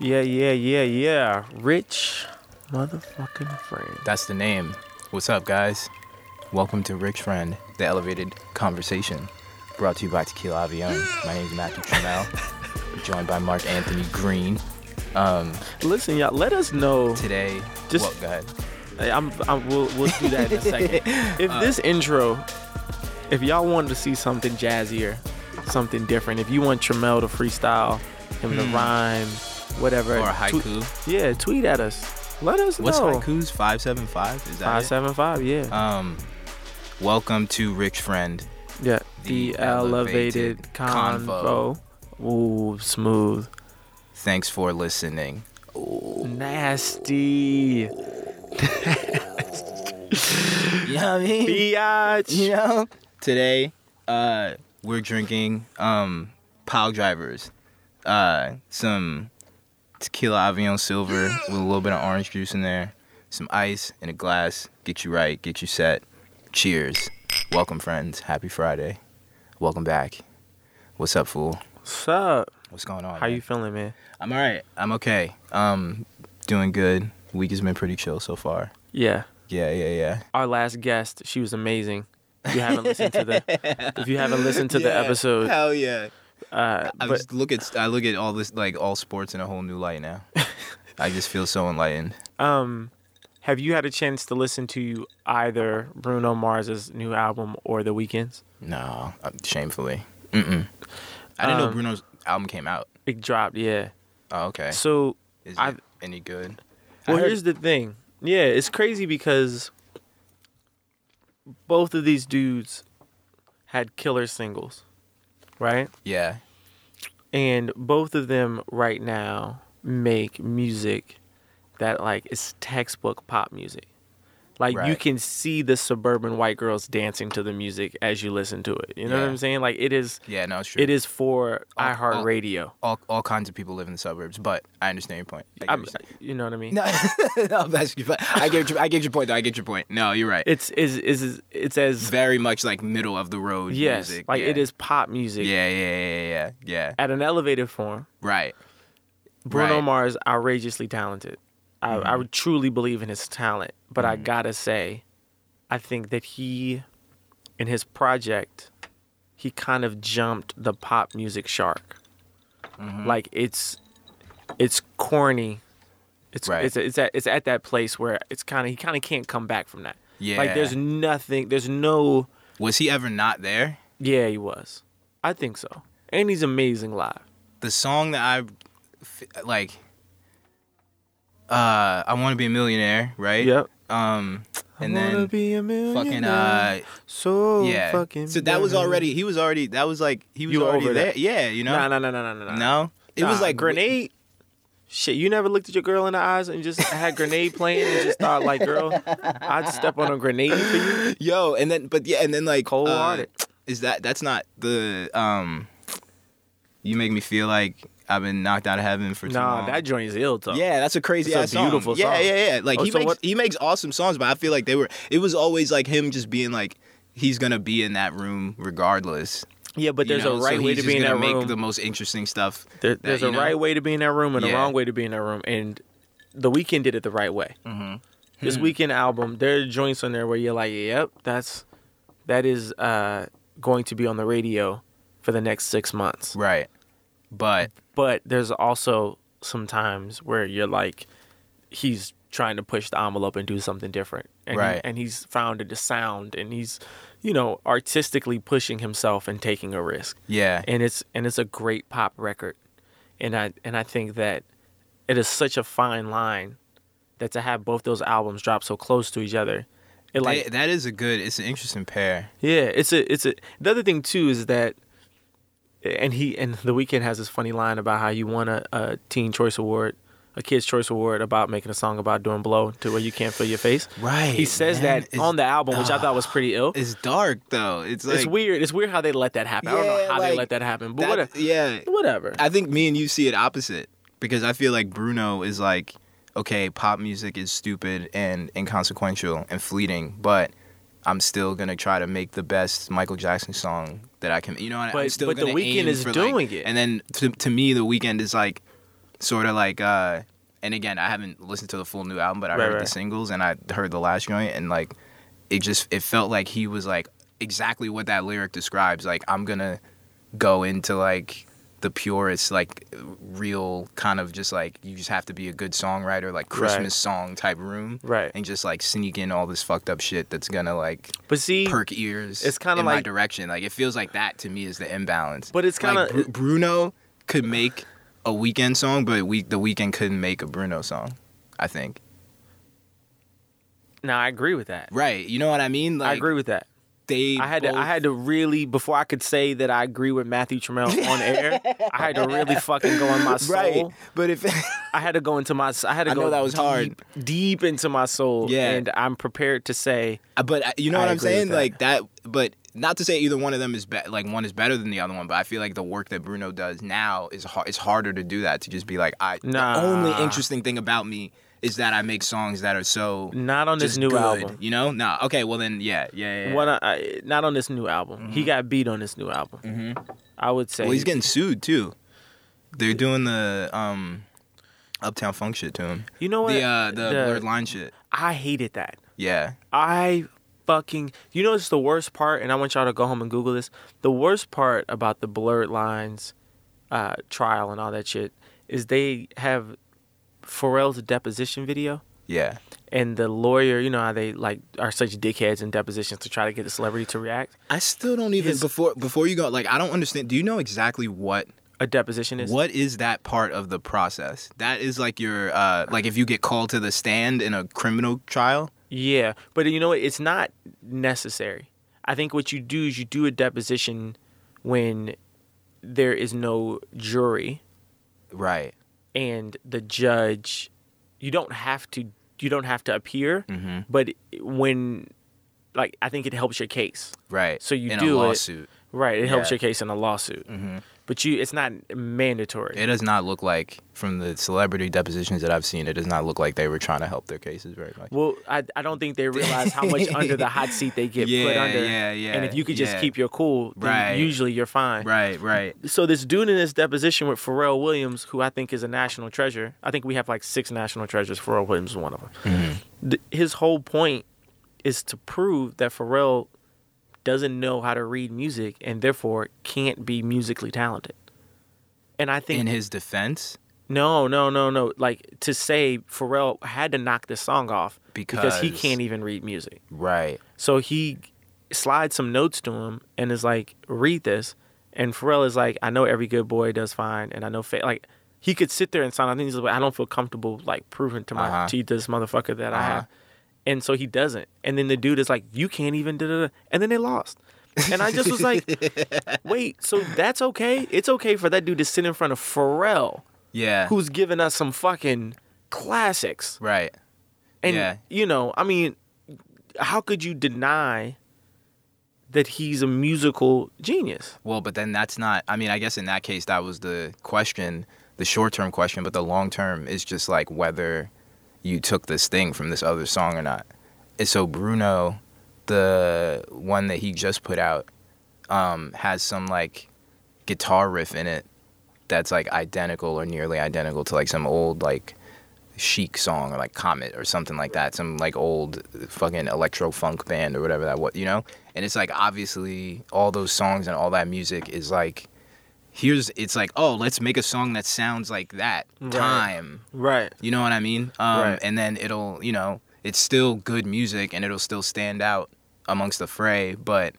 Yeah, yeah, yeah, yeah. Rich motherfucking friend. That's the name. What's up, guys? Welcome to Rich Friend, the elevated conversation, brought to you by Tequila Avion. My name is Matthew Trammell, joined by Mark Anthony Green. Um, Listen, y'all, let us know. today, Just- well, go ahead. I'm, I'm we'll, we'll do that in a second. If this intro, if y'all wanted to see something jazzier, something different, if you want Trammell to freestyle, him to Hmm. rhyme, whatever, Or haiku. yeah, tweet at us. Let us What's know. haikus? Five seven five. Is that Five seven five, yeah, Um, welcome to Rich Friend. yeah. the The, elevated, elevated convo. Ooh, smooth, Thanks for listening. nasty, You know what I mean? biatch. you know today uh we're drinking um pile drivers uh some tequila avion silver with a little bit of orange juice in there some ice in a glass get you right get you set. Cheers. Welcome friends. Happy friday. Welcome back. What's up fool? What's up? what's going on How man? you feeling, man? i'm all right. I'm okay. Um doing good. Week has been pretty chill so far. Yeah. yeah yeah yeah. Our last guest, she was amazing. If you haven't listened to the if you haven't listened to the episode, hell yeah uh, I but just look at I look at all this like all sports in a whole new light now. I just feel so enlightened. um, have you had a chance to listen to either Bruno Mars's new album or The Weeknd's? No, uh, shamefully. Mm-mm. I didn't know Um, Bruno's album came out. It dropped, yeah. Oh, okay. So, Is I- it any good? Well, heard- here's the thing. Yeah, it's crazy because both of these dudes had killer singles, right? yeah, and both of them right now make music that like is textbook pop music like you can see the suburban white girls dancing to the music as you listen to it you know what i'm saying like it is yeah, no, it's true. it is for All- all- iheartradio All all kinds of people live in the suburbs, but I understand your point. I I'm, what you're you know what i mean no, no, that's I get your, I get your point though. I get your point. No, you're right. it's is is it's as Very much like middle of the road yes music. like yeah. it is pop music Yeah, yeah, yeah, yeah, yeah. at an elevated form Right. Bruno Right. Mars outrageously talented. I, I would truly believe in his talent, but I mm-hmm. gotta say, I think that he, in his project, he kind of jumped the pop music shark. Mm-hmm. Like it's, it's corny. It's Right. it's it's at it's at that place where it's kind of he kind of can't come back from that. Yeah. Like there's nothing. There's no. Was he ever not there? Yeah, he was. I think so, and he's amazing live. the song that I like uh I want to be a millionaire, right? Yep. Um and then be a fucking uh so yeah. fucking. so that was already he was already that was like he was You already over there. that. Yeah, you know. No, no, no, no, no, no. No? It was like grenade. Shit, you never looked at your girl in the eyes and just had grenade playing and just thought like, girl, I'd step on a grenade for you. Yo, and then but yeah, and then like Cold uh, hearted. is that that's not the um you make me feel like I've been knocked out of heaven for too Nah, long. that joint is ill though. Yeah, that's a crazy It's a ass song. beautiful Yeah, song. yeah, yeah. Like Oh, he so makes what- he makes awesome songs, but I feel like they were it was always like him just being like he's gonna be in that room regardless. yeah, but you there's know? a right so way he's to just be in gonna that make room. the most interesting stuff. There- that, there's you a know? right way to be in that room and a Yeah. wrong way to be in that room, and the Weeknd did it the right way. Mm-hmm. This Weeknd album, there are joints on there where you're like, yep, that's that is uh, going to be on the radio for the next six months. Right. But but there's also some times where you're like he's trying to push the envelope and do something different and, he- Right. and he's found a sound and he's you know artistically pushing himself and taking a risk yeah. and it's and it's a great pop record and i and i think that it is such a fine line that to have both those albums drop so close to each other it like that is a good it's an interesting pair. yeah, it's a it's a the other thing too is that and he and the Weeknd has this funny line about how you won a, a teen choice award, a kids choice award about making a song about doing blow to where you can't feel your face. Right. He says man. that It's- on the album, which I thought was pretty ill. It's dark though. It's like it's weird. It's weird how they let that happen. I don't know Yeah, how they let that happen, but that- whatever. Yeah. Whatever. I think me and you see it opposite because I feel like Bruno is like, okay, pop music is stupid and inconsequential and fleeting, but I'm still gonna try to make the best Michael Jackson song that I can. You know, what? I'm But- still but The gonna Weeknd aim is for, doing like, it. And then to, to me, the Weeknd is like, sort of like uh and again I haven't listened to the full new album but I Right, heard right. the singles and I heard the last joint and like it just it felt like he was like exactly what that lyric describes like I'm gonna go into like the purest like real kind of just like you just have to be a good songwriter like Christmas song type room Right. and just like sneak in all this fucked up shit that's gonna like But see, perk ears it's in my like- direction like it feels like that to me is the imbalance But it's kinda- Bru- Bruno could make a Weeknd song but we the Weeknd couldn't make a Bruno song I think now I agree with that. right you know what I mean like I agree with that. They I had to, I had to really before I could say that I agree with Matthew Trammell on air. I had to really fucking go in my soul. right but if I had to go into my. I had to I go. know that was deep, hard. Deep into my soul. Yeah. and I'm prepared to say but uh, you know I what I'm saying that. like that but not to say either one of them is be- like one is better than the other one but I feel like the work that Bruno does now is hard it's harder to do that to just be like I Nah. the only interesting thing about me is that I make songs that are so not on this new good, album. You know? No. Okay. Well then, yeah, yeah, yeah. What I, not on this new album. He got beat on this new album. Mhm. I would say. well, he's getting sued too. They're doing the um, Uptown Funk shit to him. You know what? The uh, the, blurred line shit. I hated that. Yeah. I fucking. You know, it's the worst part, and I want y'all to go home and Google this. The worst part about the blurred lines uh, trial and all that shit is they have Pharrell's deposition video. Yeah. And the lawyer, you know how they like are such dickheads in depositions to try to get the celebrity to react. I still don't even His- before before you go like I don't understand. Do you know exactly what A deposition is what is that part of the process? That is like your uh like if you get called to the stand in a criminal trial. Yeah, but you know what? It's not necessary. I think what you do is you do a deposition when there is no jury Right. And the judge. You don't have to. You don't have to appear, Mm-hmm. but when, like, I think it helps your case. Right. So you in do a it. Right, it helps your case in a lawsuit. Mm-hmm. But you, it's not mandatory. It does not look like from the celebrity depositions that I've seen. It does not look like they were trying to help their cases very much. Well, I, I don't think they realize how much under the hot seat they get put under. yeah, yeah, And if you could just yeah. keep your cool, then Right. usually you're fine. Right. Right. So this dude in this deposition with Pharrell Williams, who I think is a national treasure. I think we have like six national treasures. Pharrell Williams is one of them. Mm-hmm. His whole point is to prove that Pharrell doesn't know how to read music and therefore can't be musically talented. And I think In his defense, no, no, no, no. Like to say Pharrell had to knock this song off because he can't even read music. right. So he slides some notes to him and is like, "Read this." And Pharrell is like, "I know every good boy does fine, and I know fa-. like he could sit there and sign. I think he's like, I don't feel comfortable like proving to my Uh-huh. to this motherfucker that I Uh-huh. have." And so he doesn't. And then the dude is like, "You can't even." Da, da, da. And then they lost. And I just was like, "Wait, so that's okay? It's okay for that dude to sit in front of Pharrell, Yeah. who's giving us some fucking classics." right. And Yeah. you know, I mean, how could you deny that he's a musical genius? Well, but then that's not. I mean, I guess in that case, that was the question, the short term question. But the long term is just like whether you took this thing from this other song or not. And so Bruno, the one that he just put out, um, has some like guitar riff in it that's like identical or nearly identical to like some old like chic song or like comet or something like that some like old fucking electro funk band or whatever that was you know and it's like obviously all those songs and all that music is like here's it's like oh let's make a song that sounds like that Right. time Right. you know what i mean um Right. and then it'll you know it's still good music and it'll still stand out amongst the fray but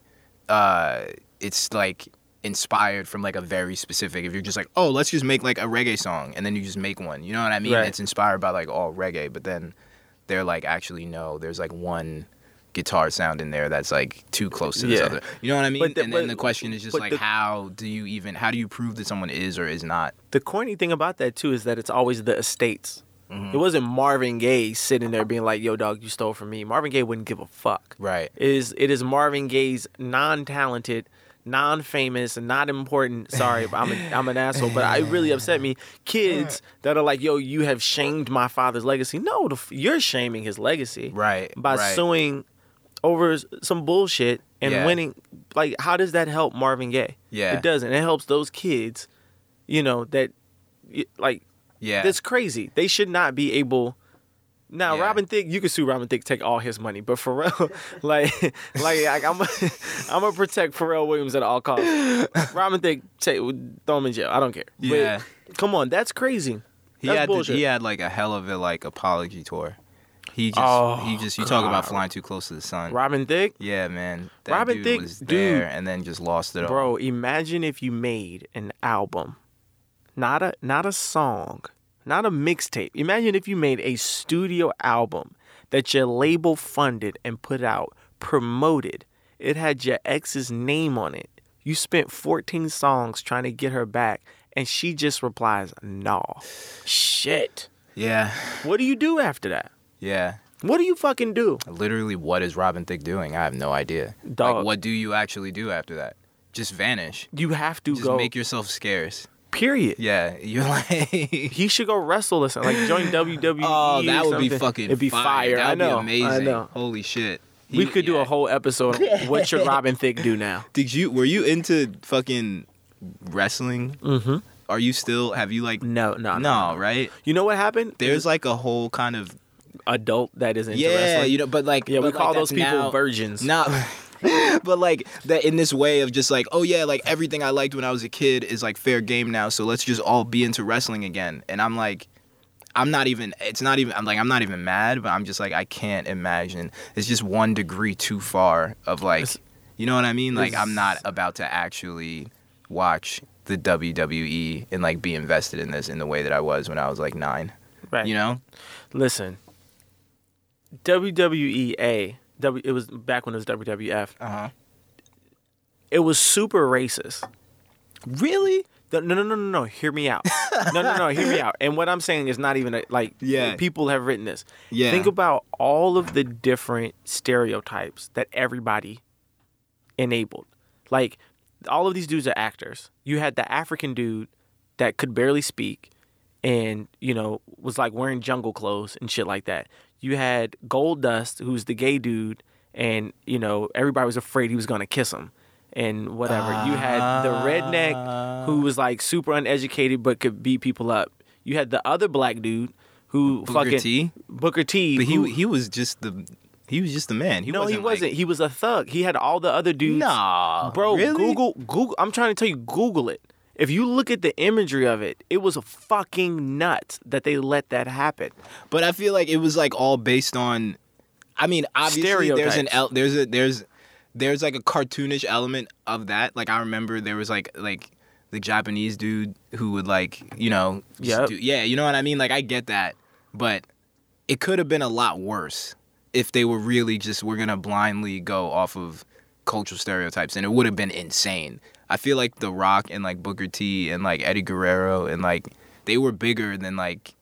uh it's like inspired from like a very specific if you're just like oh let's just make like a reggae song and then you just make one you know what i mean Right. it's inspired by like all reggae but then they're like actually no there's like one guitar sound in there that's like too close to this Yeah. other you know what i mean But the- and then but- the question is just like the- how do you even how do you prove that someone is or is not The corny thing about that too is that it's always the estates. Mhm. It wasn't Marvin Gaye sitting there being like, "Yo, dog, you stole from me." Marvin Gaye wouldn't give a fuck. right It is it is Marvin Gaye's non-talented, non-famous, not important. Sorry, but I'm a, I'm an asshole, but it really upset me. Kids that are like, "Yo, you have shamed my father's legacy." No, the, f- you're shaming his legacy right by right. suing over some bullshit and Yeah. winning. Like, how does that help Marvin Gaye? Yeah. it doesn't. It helps those kids, you know, that like Yeah. That's crazy. They should not be able. Now, Yeah. Robin Thicke, you can sue Robin Thicke, take all his money, but Pharrell, like, like, like I'm, I'm gonna protect Pharrell Williams at all costs. Robin Thicke, take, throw him in jail. I don't care. But Yeah. come on, that's crazy. He That's had bullshit. he had like a hell of a like apology tour. He just Oh, he just you talk about flying too close to the sun. Robin Thicke, Yeah, man. That Robin dude Thicke- was dude. there and then just lost it all. bro. Imagine if you made an album, not a not a song, not a mixtape. Imagine if you made a studio album that your label funded and put out, promoted. It had your ex's name on it. You spent 14 songs trying to get her back, and she just replies, "No, shit." Yeah, What do you do after that? Yeah. What do you fucking do? Literally, what is Robin Thicke doing? I have no idea. Dog. Like, what do you actually do after that? Just vanish. You have to Just go. make yourself scarce. period. Yeah, you're like. He should go wrestle or something, like join WWE. oh, that would be fucking. It'd be fire. That I would know. be amazing. I know. Holy shit. We He- could do a whole episode. on What should Robin Thicke do now? Did you? Were you into fucking wrestling? Mm-hmm. Are you still? Have you like? No, no, no, No, right? You know what happened? There's like a whole kind of adult that is into yeah, wrestling. you know, but like yeah, we like, call those people now- virgins. Not, but like that in this way of just like, oh yeah, like everything I liked when I was a kid is like fair game now. So let's just all be into wrestling again. And I'm like, I'm not even. It's not even. I'm like, I'm not even mad, but I'm just like, I can't imagine. It's just one degree too far of like, you know what I mean? Like, I'm not about to actually watch the WWE and like be invested in this in the way that I was when I was like nine. right. You know? Listen, WWEA. W, it was back when it was WWF. Uh huh. It was super racist. Really? No, no, no, no, no, no. Hear me out. No, no, no. Hear me out. And what I'm saying is not even a, like. Yeah. People have written this. Yeah. Think about all of the different stereotypes that everybody enabled. Like all of these dudes are actors. You had the African dude that could barely speak and, you know, was like wearing jungle clothes and shit like that. You had Goldust, who's the gay dude, and, you know, everybody was afraid he was gonna kiss him and whatever. you had the redneck who ah. was like super uneducated but could beat people up. You had the other black dude who Booker fucking T? Booker T. But who- he he was just the he was just the man. He no, wasn't he wasn't. he was a thug. He had all the other dudes. Nah, bro. really? Google, Google. I'm trying to tell you, Google it. If you look at the imagery of it, it was a fucking nuts that they let that happen. But I feel like it was like all based on. I mean, obviously there's an el- there's a there's there's like a cartoonish element of that. Like I remember there was like like the Japanese dude who would like you know Yep. do- yeah you know what I mean. Like I get that, but it could have been a lot worse if they were really just we're gonna blindly go off of cultural stereotypes, and it would have been insane. I feel like The Rock and like Booker T and like Eddie Guerrero and like they were bigger than like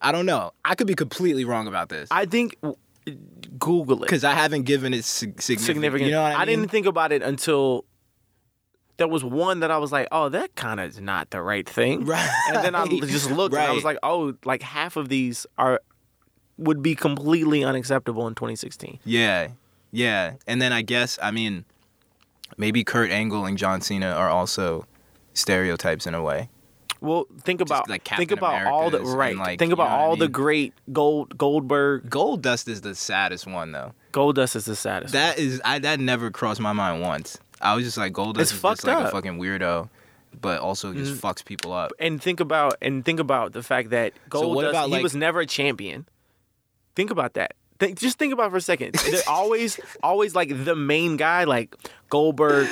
I don't know. I could be completely wrong about this I think Google it. because I haven't given it sig- significant. significant. You know what I, mean? didn't think about it until there was one that I was like, oh, that kind of is not the right thing. Right. And then I just looked and I was like, oh, like half of these are would be completely unacceptable in 2016. Yeah, yeah. And then I guess I mean, maybe Kurt Angle and John Cena are also stereotypes in a way. Well, think about like think about all the right. like, think about what I all the great Gold Goldberg. Goldust is the saddest one though. Goldust is the saddest. That is I that never crossed my mind once. I was just like Gold It's Dust is fucked just like up. a fucking weirdo, but also just Mm. fucks people up. and think about and think about the fact that So Goldust what about, he was never a champion. Think about that. Think, just think about it for a second. They're always always like the main guy, like Goldberg,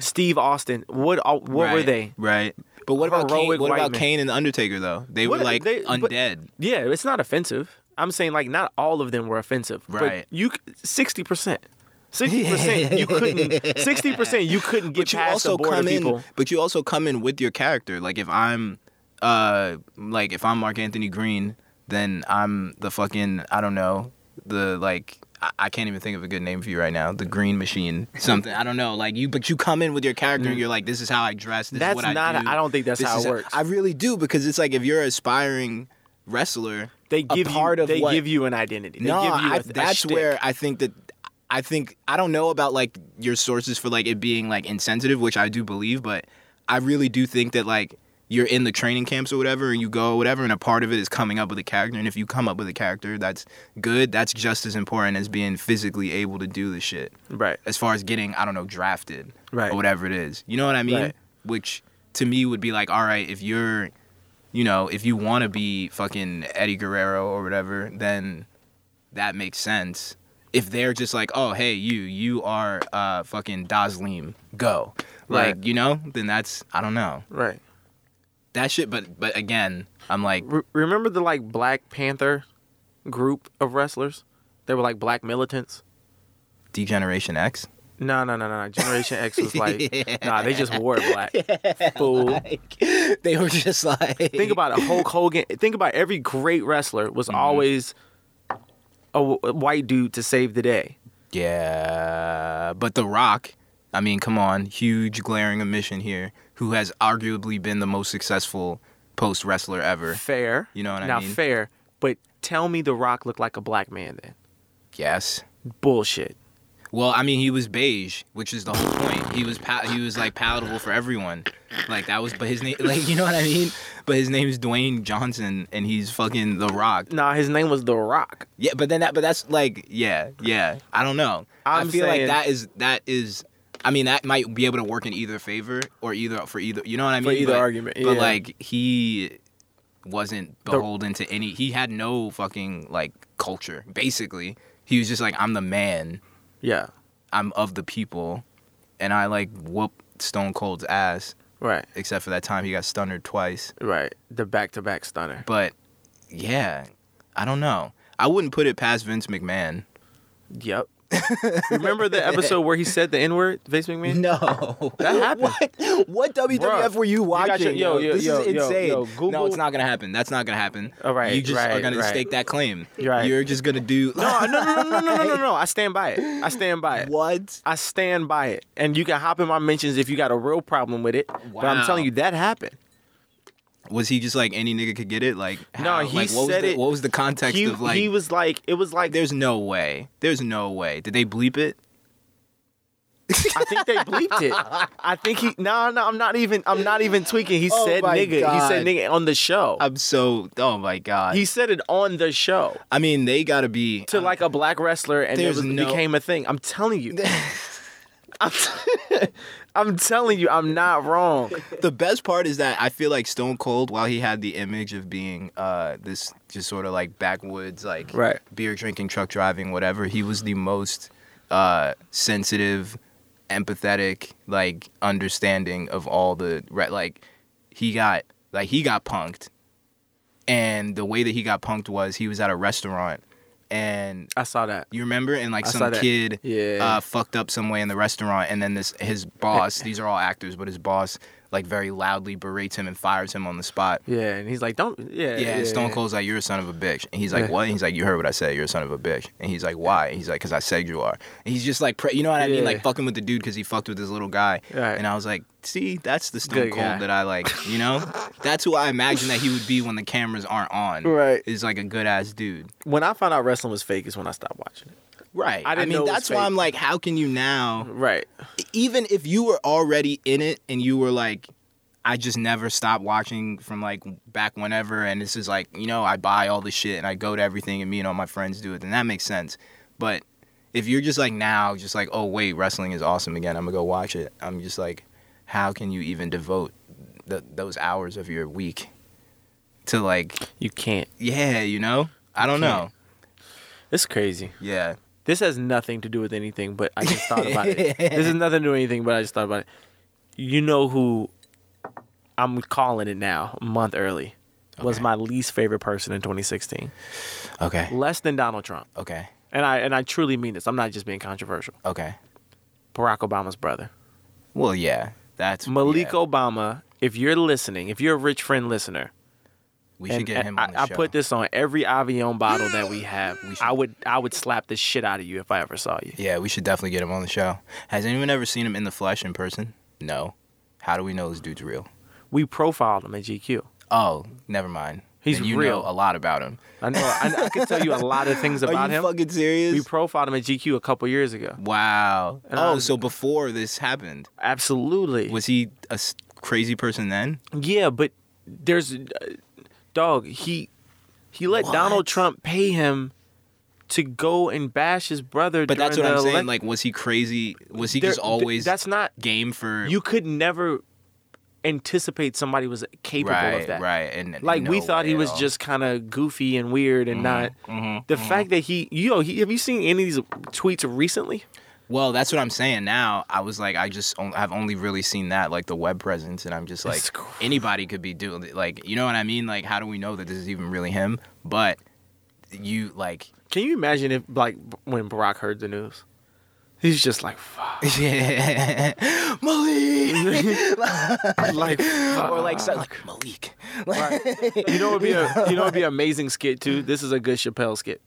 Steve Austin. What all- what were they? Right. But what about Kane, what about. Kane and the Undertaker though? They What- were like they- but- undead. Yeah, it's not offensive. I'm saying like not all of them were offensive. Right. But you sixty percent. Sixty percent you couldn't sixty percent you couldn't get but you past also the border come people. in but you also come in with your character like if i'm uh like if i'm mark anthony green then i'm the fucking i don't know the like I- I can't even think of a good name for you right now. The Green Machine, something I don't know. Like you, but you come in with your character and you're like, "This is how I dress. This Mm. That's is what I not- do. I don't think that's This how it works. I really do because it's like if you're an aspiring wrestler, They a give part you of they what, give you an identity. They no, give you a- I, a that's shtick. where I think that I think I don't know about like your sources for like it being like insensitive, which I do believe, but I really do think that like you're in the training camps or whatever, and you go whatever, and a part of it is coming up with a character. And if you come up with a character that's good, that's just as important as being physically able to do the shit. Right. As far as getting, I don't know, drafted Right. or whatever it is. You know what I mean? Right. Which to me would be like, all right, if you're, you know, if you want to be fucking Eddie Guerrero or whatever, then that makes sense. If they're just like, oh, hey, you, you are uh, fucking Dazlim, go. Like, Right. you know, then that's, I don't know. Right. That shit, but but again, I'm like, Re- remember the like Black Panther group of wrestlers? They were like black militants. Degeneration X. No, no, no, no. Generation X was like, nah, they just wore black. Fool. they were just like, Think about it. Hulk Hogan. Think about every great wrestler was Mm-hmm. always a, w- a white dude to save the day. Yeah, but The Rock, I mean, come on, huge glaring omission here. Who has arguably been the most successful post wrestler ever? Fair. You know what I mean? now, fair. But tell me The Rock looked like a black man then. Yes. Bullshit. Well, I mean, he was beige, which is the whole point. He was he was like palatable for everyone. Like that was, but his name, like you know what I mean. But his name is Dwayne Johnson, and he's fucking The Rock. Nah, his name was The Rock. Yeah, but then that, but that's like, yeah, yeah. I don't know. i I'm feel saying- like that is that is. I mean, that might be able to work in either favor or either for either. You know what I mean? For either But- argument, But yeah. like he wasn't beholden to any. He had no fucking like culture. Basically, he was just like, I'm the man. Yeah. I'm of the people, and I like whoop Stone Cold's ass. Right. Except for that time he got stunned twice. Right. The back to back stunner. But yeah, I don't know. I wouldn't put it past Vince McMahon. Yep. Remember the episode where he said the N word, Vince McMahon? No, That happened. What? What WWF Bruh, were you you watching? your- yo, yo, this yo, is insane. yo, no, Google- it's not gonna happen. That's not gonna happen. All right, you just are right, gonna right. stake that claim. Right. You're just gonna do. No, no, no, no, no, no, no, no, no. I stand by it. I stand by it. What? I stand by it. And you can hop in my mentions if you got a real problem with it. But I'm telling you, that happened. Was he just like any nigga could get it? Like No, how? he like, what said was the, it- What was the context He, of like? he was like, it was like, There's no way. There's no way. Did they bleep it? I think they bleeped it. I think he, no, no, I'm not even, I'm not even tweaking. He Oh said nigga. He said nigga on the show. I'm so. Oh my god. he said it on the show I mean, they gotta be to like a black wrestler and it was, no- became a thing. I'm telling you. I'm, I'm telling you, I'm not wrong. the best part is that I feel like Stone Cold, while he had the image of being uh, this just sort of like backwoods, like Right. beer drinking, truck driving, whatever, he was the most uh, sensitive, empathetic, like understanding of all the right. Like he got like he got punked, and the way that he got punked was he was at a restaurant. And I saw that. you remember, and like I some kid Yeah. uh, fucked up some way in the restaurant, and then this his boss. these are all actors, but his boss like very loudly berates him and fires him on the spot. Yeah, and he's like, don't. Yeah, Yeah, and Stone Cold's like, "You're a son of a bitch," and he's like, Yeah. "What?" And he's like, "You heard what I said. You're a son of a bitch." And he's like, "Why?" And he's like, "Cause I said you are." And he's just like, pre- you know what I mean? Yeah. Like fucking with the dude because he fucked with this little guy. Right. And I was like, "See, that's the Stone Good Cold guy. that I like." You know, that's who I imagine that he would be when the cameras aren't on. Right. Is like a good ass dude. When I found out wrestling was fake is when I stopped watching it. Right. I didn't mean, that's why. I'm like, how can you now? Right. even if you were already in it and you were like I just never stopped watching from like back whenever and this is like, you know, I buy all the shit and I go to everything and me and all my friends do it, then that makes sense. But if you're just like now, just like, oh wait, wrestling is awesome again, I'm gonna go watch it. I'm just like, how can you even devote the, those hours of your week to like, You can't. yeah, you know? I don't know. It's crazy. Yeah. This has nothing to do with anything, but I just thought about it. This has nothing to do with anything, but I just thought about it. You know who I'm calling it now, a month early, was Okay. my least favorite person in 2016. Okay. Less than Donald Trump. Okay. And I and I truly mean this. I'm not just being controversial. Okay. Barack Obama's brother. Well, yeah. That's Malik yeah. Obama, if you're listening, if you're a rich friend listener, We should get him I, on the I put this on every Avion bottle that we have. We I would I would slap the shit out of you if I ever saw you. Yeah, we should definitely get him on the show. Has anyone ever seen him in the flesh in person? No. How do we know this dude's real? We profiled him at GQ. Oh, never mind. He's Then you real. know a lot about him. I know. I, I can tell you a lot of things about Are you him. fucking serious? We profiled him at GQ a couple years ago. wow. And Oh, was- so before this happened, Absolutely. was he a crazy person then. Yeah, but there's dog. He he let What? Donald Trump pay him to go and bash his brother. But that's what I'm saying. Like, was he crazy? Was he There- just always That's not. game for You could never anticipate somebody was capable right, of that. right? And Like we thought he was all. just kind of goofy and weird and not. Mhm, The mhm. fact that he, you know, he, have you seen any of these tweets recently? Well, that's what I'm saying now. I was like, I just on- I've only really seen that like the web presence, and I'm just like anybody could be doing it. Like, you know what I mean? Like, how do we know that this is even really him? But you like, Can you imagine if, like, when Barack heard the news, he's just like, fuck. yeah, Malik, like, or like, so, fuck. like Malik. you know, it'd be a, you know, it'd be an amazing skit too. This is a good Chappelle skit.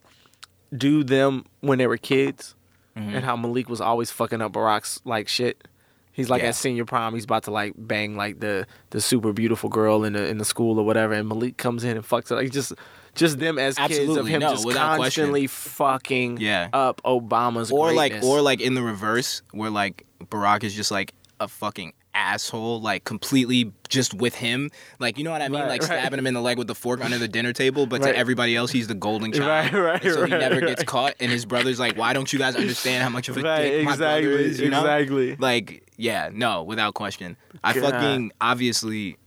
Do them when they were kids, Mm-hmm. and how Malik was always fucking up Barack's like shit. He's like Yeah. at senior prom, he's about to like bang like the the super beautiful girl in the in the school or whatever, and Malik comes in and fucks it. Like just just them as kids of Absolutely, him no, just constantly fucking Yeah. up Obama's or like greatness. or like in the reverse where like Barack is just like a fucking asshole like completely just with him like you know what i mean Right, like right. stabbing him in the leg with the fork under the dinner table but Right. to everybody else he's the golden child Right, right, and so he never gets caught and his brother's like why don't you guys understand how much of a dick my exactly, brother is you know exactly. like yeah no without question i God. fucking obviously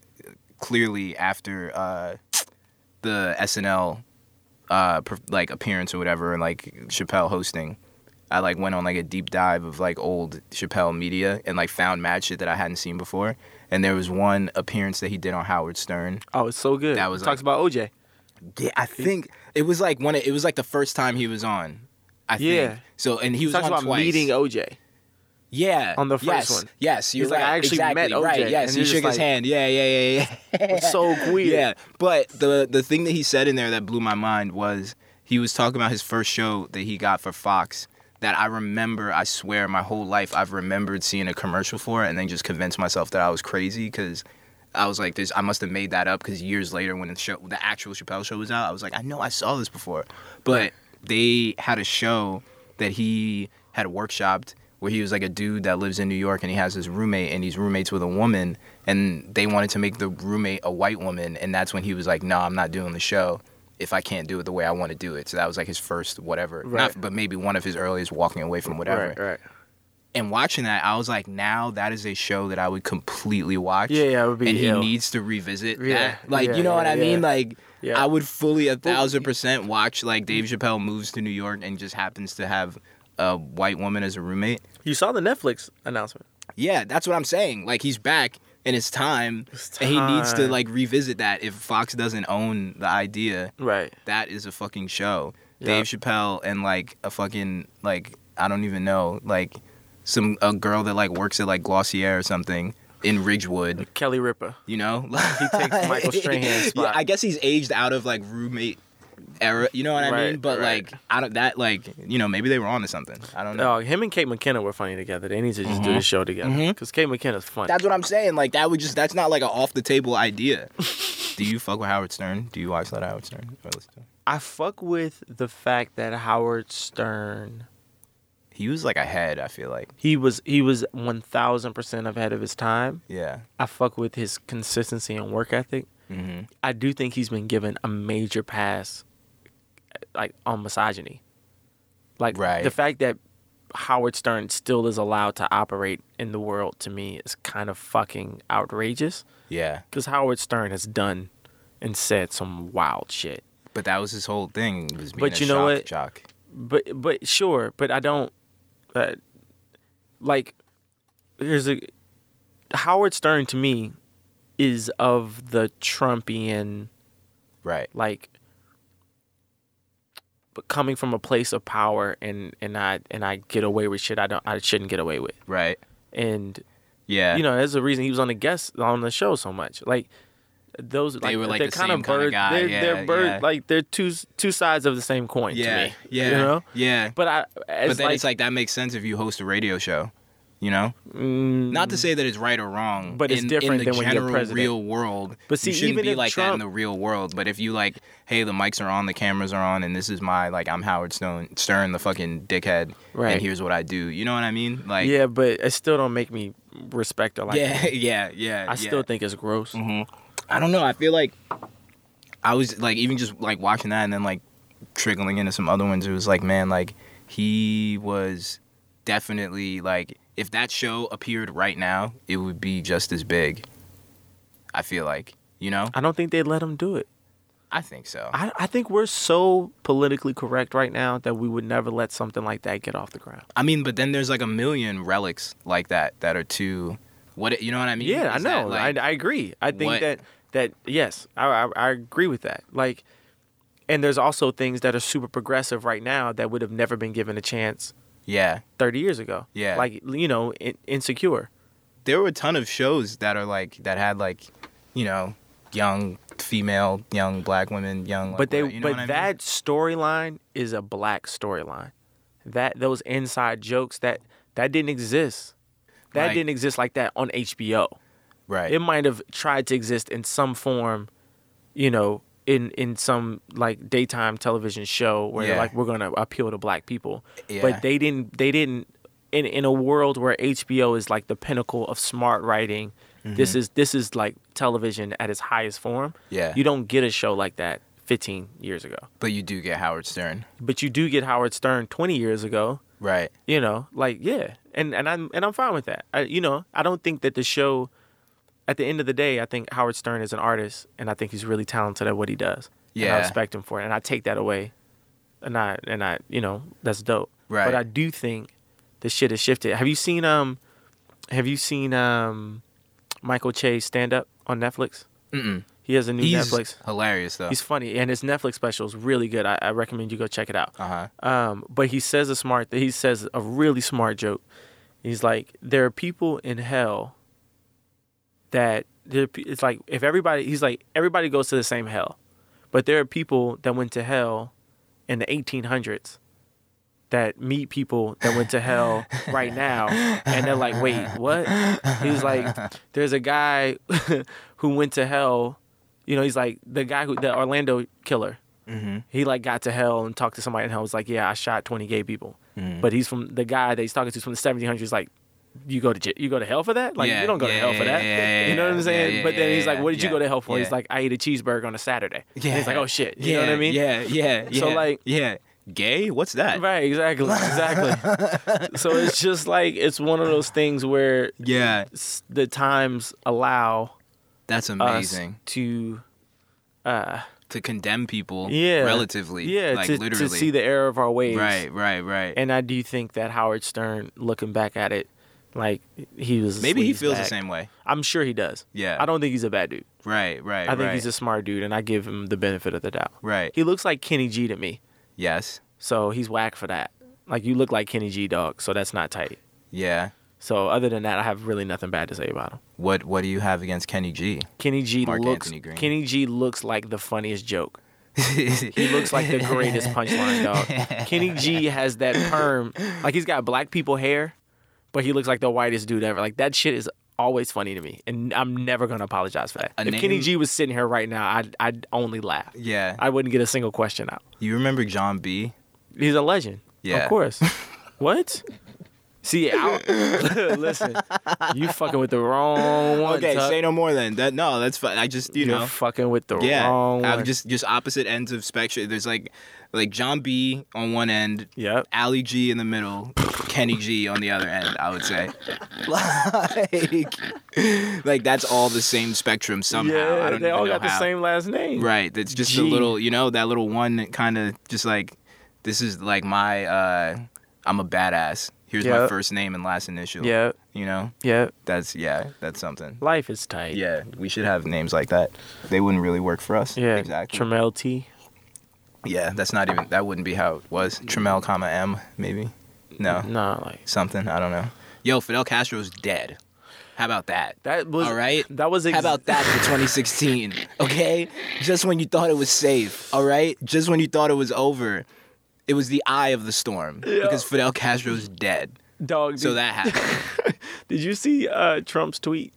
clearly after uh the snl uh like appearance or whatever and like chappelle hosting i like went on like a deep dive of like old chappelle media and like found mad shit that i hadn't seen before and there was one appearance that he did on howard stern Oh, it's so good. That was talks like- about OJ. yeah i think it was like one of, it was like the first time he was on I Yeah. think. So and he was talks on about twice. meeting OJ. Yeah. on the first yes, one. Yes, you're He's like, right. I actually exactly, met OJ, Right. Yes, and he shook just his hand. Yeah, yeah, yeah, yeah. It's so weird. Yeah, but the the thing that he said in there that blew my mind was he was talking about his first show that he got for Fox. That I remember, I swear, my whole life I've remembered seeing a commercial for it, and then just convinced myself that I was crazy because I was like, "This, I must have made that up." Because years later, when the show, the actual Chappelle show was out, I was like, "I know I saw this before," but they had a show that he had workshopped where he was like a dude that lives in New York and he has his roommate and he's roommates with a woman and they wanted to make the roommate a white woman and that's when he was like, "No, I'm not doing the show if I can't do it the way I want to do it." So that was like his first whatever, Right. not but maybe one of his earliest walking away from whatever. Right, right. And watching that, I was like, now that is a show that I would completely watch. Yeah, yeah, it would be and he ill. needs to revisit Yeah, that. Like, yeah, you know what yeah, I mean? Like, Yeah. I would fully a thousand percent watch like Dave Chappelle moves to New York and just happens to have a white woman as a roommate. You saw the Netflix announcement. Yeah, that's what I'm saying. Like he's back and it's time, It's and he needs to like revisit that. If Fox doesn't own the idea, Right. that is a fucking show. Yeah. Dave Chappelle and like a fucking like I don't even know like some a girl that like works at like Glossier or something in Ridgewood. Kelly Ripa. You know, He takes Michael Strahan's spot. Yeah, I guess he's aged out of like roommate era. You know what I Right, mean? But right. like I don't that like you know maybe they were on to something. I don't know. No, him and Kate McKinnon were funny together. They need to just do Mhm. this show together because Kate McKinnon's funny. That's what I'm saying. Like that would just that's not like an off the table idea. Do you fuck with Howard Stern? Do you watch that Howard Stern? Or listen to him? I fuck with the fact that Howard Stern He was like ahead. I feel like. he was he was one thousand percent ahead of his time. Yeah. I fuck with his consistency and work ethic. hmm I do think he's been given a major pass, like on misogyny. Like Right. the fact that Howard Stern still is allowed to operate in the world to me is kind of fucking outrageous. Yeah. Because Howard Stern has done and said some wild shit. But that was his whole thing. Was being But you know shock what? jock. But but sure, but I don't uh, like. There's a Howard Stern to me is of the Trumpian Right. like coming from a place of power and and I and I get away with shit I don't I shouldn't get away with. Right. And Yeah. you know, there's a reason he was on the guest on the show so much. Like those like were, like, they're the kind of bird guy. they're, Yeah, they're bird yeah. like they're two two sides of the same coin yeah. to me. Yeah. You know? Yeah. But I as But then like, it's like that makes sense if you host a radio show. You know, mm, not to say that it's right or wrong, But it's in, different in the than when you're general president. real world. But see, you shouldn't even be like that in the real world. But if you like, hey, the mics are on, the cameras are on, and this is my like, I'm Howard Stone, Stern, the fucking dickhead, Right. and here's what I do. You know what I mean? Like, yeah, but it still don't make me respect her like yeah, yeah, yeah. I yeah. still think it's gross. I don't know. I feel like I was like even just like watching that and then like trickling into some other ones. It was like man, like he was definitely like if that show appeared right now, it would be just as big. I feel like you know. I don't think they'd let him do it. I think so. I, I think we're so politically correct right now that we would never let something like that get off the ground. I mean, but then there's like a million relics like that that are too. What you know what I mean? Yeah, I Is that, know. like- I, I agree. I think what- that that yes, I, I I agree with that. Like, and there's also things that are super progressive right now that would have never been given a chance yeah, 30 years ago. Yeah. like you know, in, insecure. there were a ton of shows that are like that had like, you know, young female, young black women, young. But they you know but what I mean? that storyline is a black storyline. That those inside jokes that that didn't exist. That Like- didn't exist like that on HBO. right. It might have tried to exist in some form, you know, in in some like daytime television show where Yeah. like we're gonna appeal to black people. Yeah. But they didn't. They didn't. In in a world where HBO is like the pinnacle of smart writing, this is this is like television at its highest form. Mm-hmm. Yeah. You don't get a show like that 15 years ago. but you do get Howard Stern. But you do get Howard Stern 20 years ago. Right. You know, like yeah, and and I'm and I'm fine with that. I, you know, I don't think that the show. At the end of the day, I think Howard Stern is an artist, and I think he's really talented at what he does. and I respect him for it, and I take that away, and I and I, you know, that's dope. Right. But I do think the shit has shifted. Have you seen um, have you seen um, Michael Che stand up on Netflix? Mm-mm. He has a new He's Netflix. hilarious though. He's funny, and his Netflix special is really good. I, I recommend you go check it out. Uh huh. Um, but he says a smart. That he says a really smart joke. He's like, there are people in hell that there. It's like if everybody. He's like everybody goes to the same hell, but there are people that went to hell in the 1800s that meet people that went to hell right now, and they're like, wait, what? He's like, there's a guy who went to hell. You know, he's like the guy who the Orlando killer Mm-hmm. he like got to hell and talked to somebody in hell. Was like, yeah, I shot twenty gay people. Mm-hmm. But he's from the guy that he's talking to is from the seventeen hundreds. Like, you go to you go to hell for that? Like, Yeah, you don't go to hell for that. yeah, you know what I'm saying? yeah, but then yeah, he's like, what did you go to hell for? yeah. He's like, I ate a cheeseburger on a Saturday. And he's like, oh shit. You yeah, know what I mean? Yeah, yeah, yeah. So, like- yeah, gay? What's that? Right. Exactly. Exactly. so it's just like it's one of those things where Yeah, the times allow that's us amazing. to. Uh, to condemn people, yeah, relatively, yeah, like to, literally, to see the error of our ways, right, right, right. And I do think that Howard Stern, looking back at it, like he was Maybe he feels the same way. I'm sure he does. Yeah, I don't think he's a bad dude. Right, right, I think right, he's a smart dude, and I give him the benefit of the doubt. right. He looks like Kenny G to me, Yes, so he's whack for that. Like you look like Kenny G, dog. So that's not tight. yeah. So other than that, I have really nothing bad to say about him. What What do you have against Kenny G? Kenny G Mark looks. Kenny G looks like the funniest joke. He looks like the greatest punchline dog. Kenny G has that perm, like he's got black people hair, but he looks like the whitest dude ever. Like that shit is always funny to me, and I'm never gonna apologize for that. A if Kenny G was sitting here right now, I'd I'd only laugh. Yeah. I wouldn't get a single question out. You remember Jon B? He's a legend. Yeah. Of course. what? See, I, listen, you fucking with the wrong one. Okay, Tuck. say no more then. That no, that's fine. I just you You're know. fucking with the Yeah, wrong one. I'm just just opposite ends of spectrum. There's like like Jon B on one end, Yep. Ali G in the middle, Kenny G on the other end. I would say, like, like that's all the same spectrum somehow. yeah, I don't they all know got the how. same last name. Right. That's just G. a little, you know, that little one kind of just like, this is like my, uh, I'm a badass. Here's my first name and last initial. Yeah, You know, yeah. that's, yeah, that's something. Life is tight. Yeah, we should have names like that. They wouldn't really work for us. Yeah. Exactly. Trammell T. yeah, that's not even, that wouldn't be how it was. Trammell, comma, M, maybe. No, Nah, like something. I don't know. Yo, Fidel Castro's dead. How about that? that was All right. That was ex- How about that for 2016? Okay? Just when you thought it was safe, all right? Just when you thought it was over, it was the eye of the storm because Fidel Castro's dead. dog? So did, that happened. did you see uh, Trump's tweet?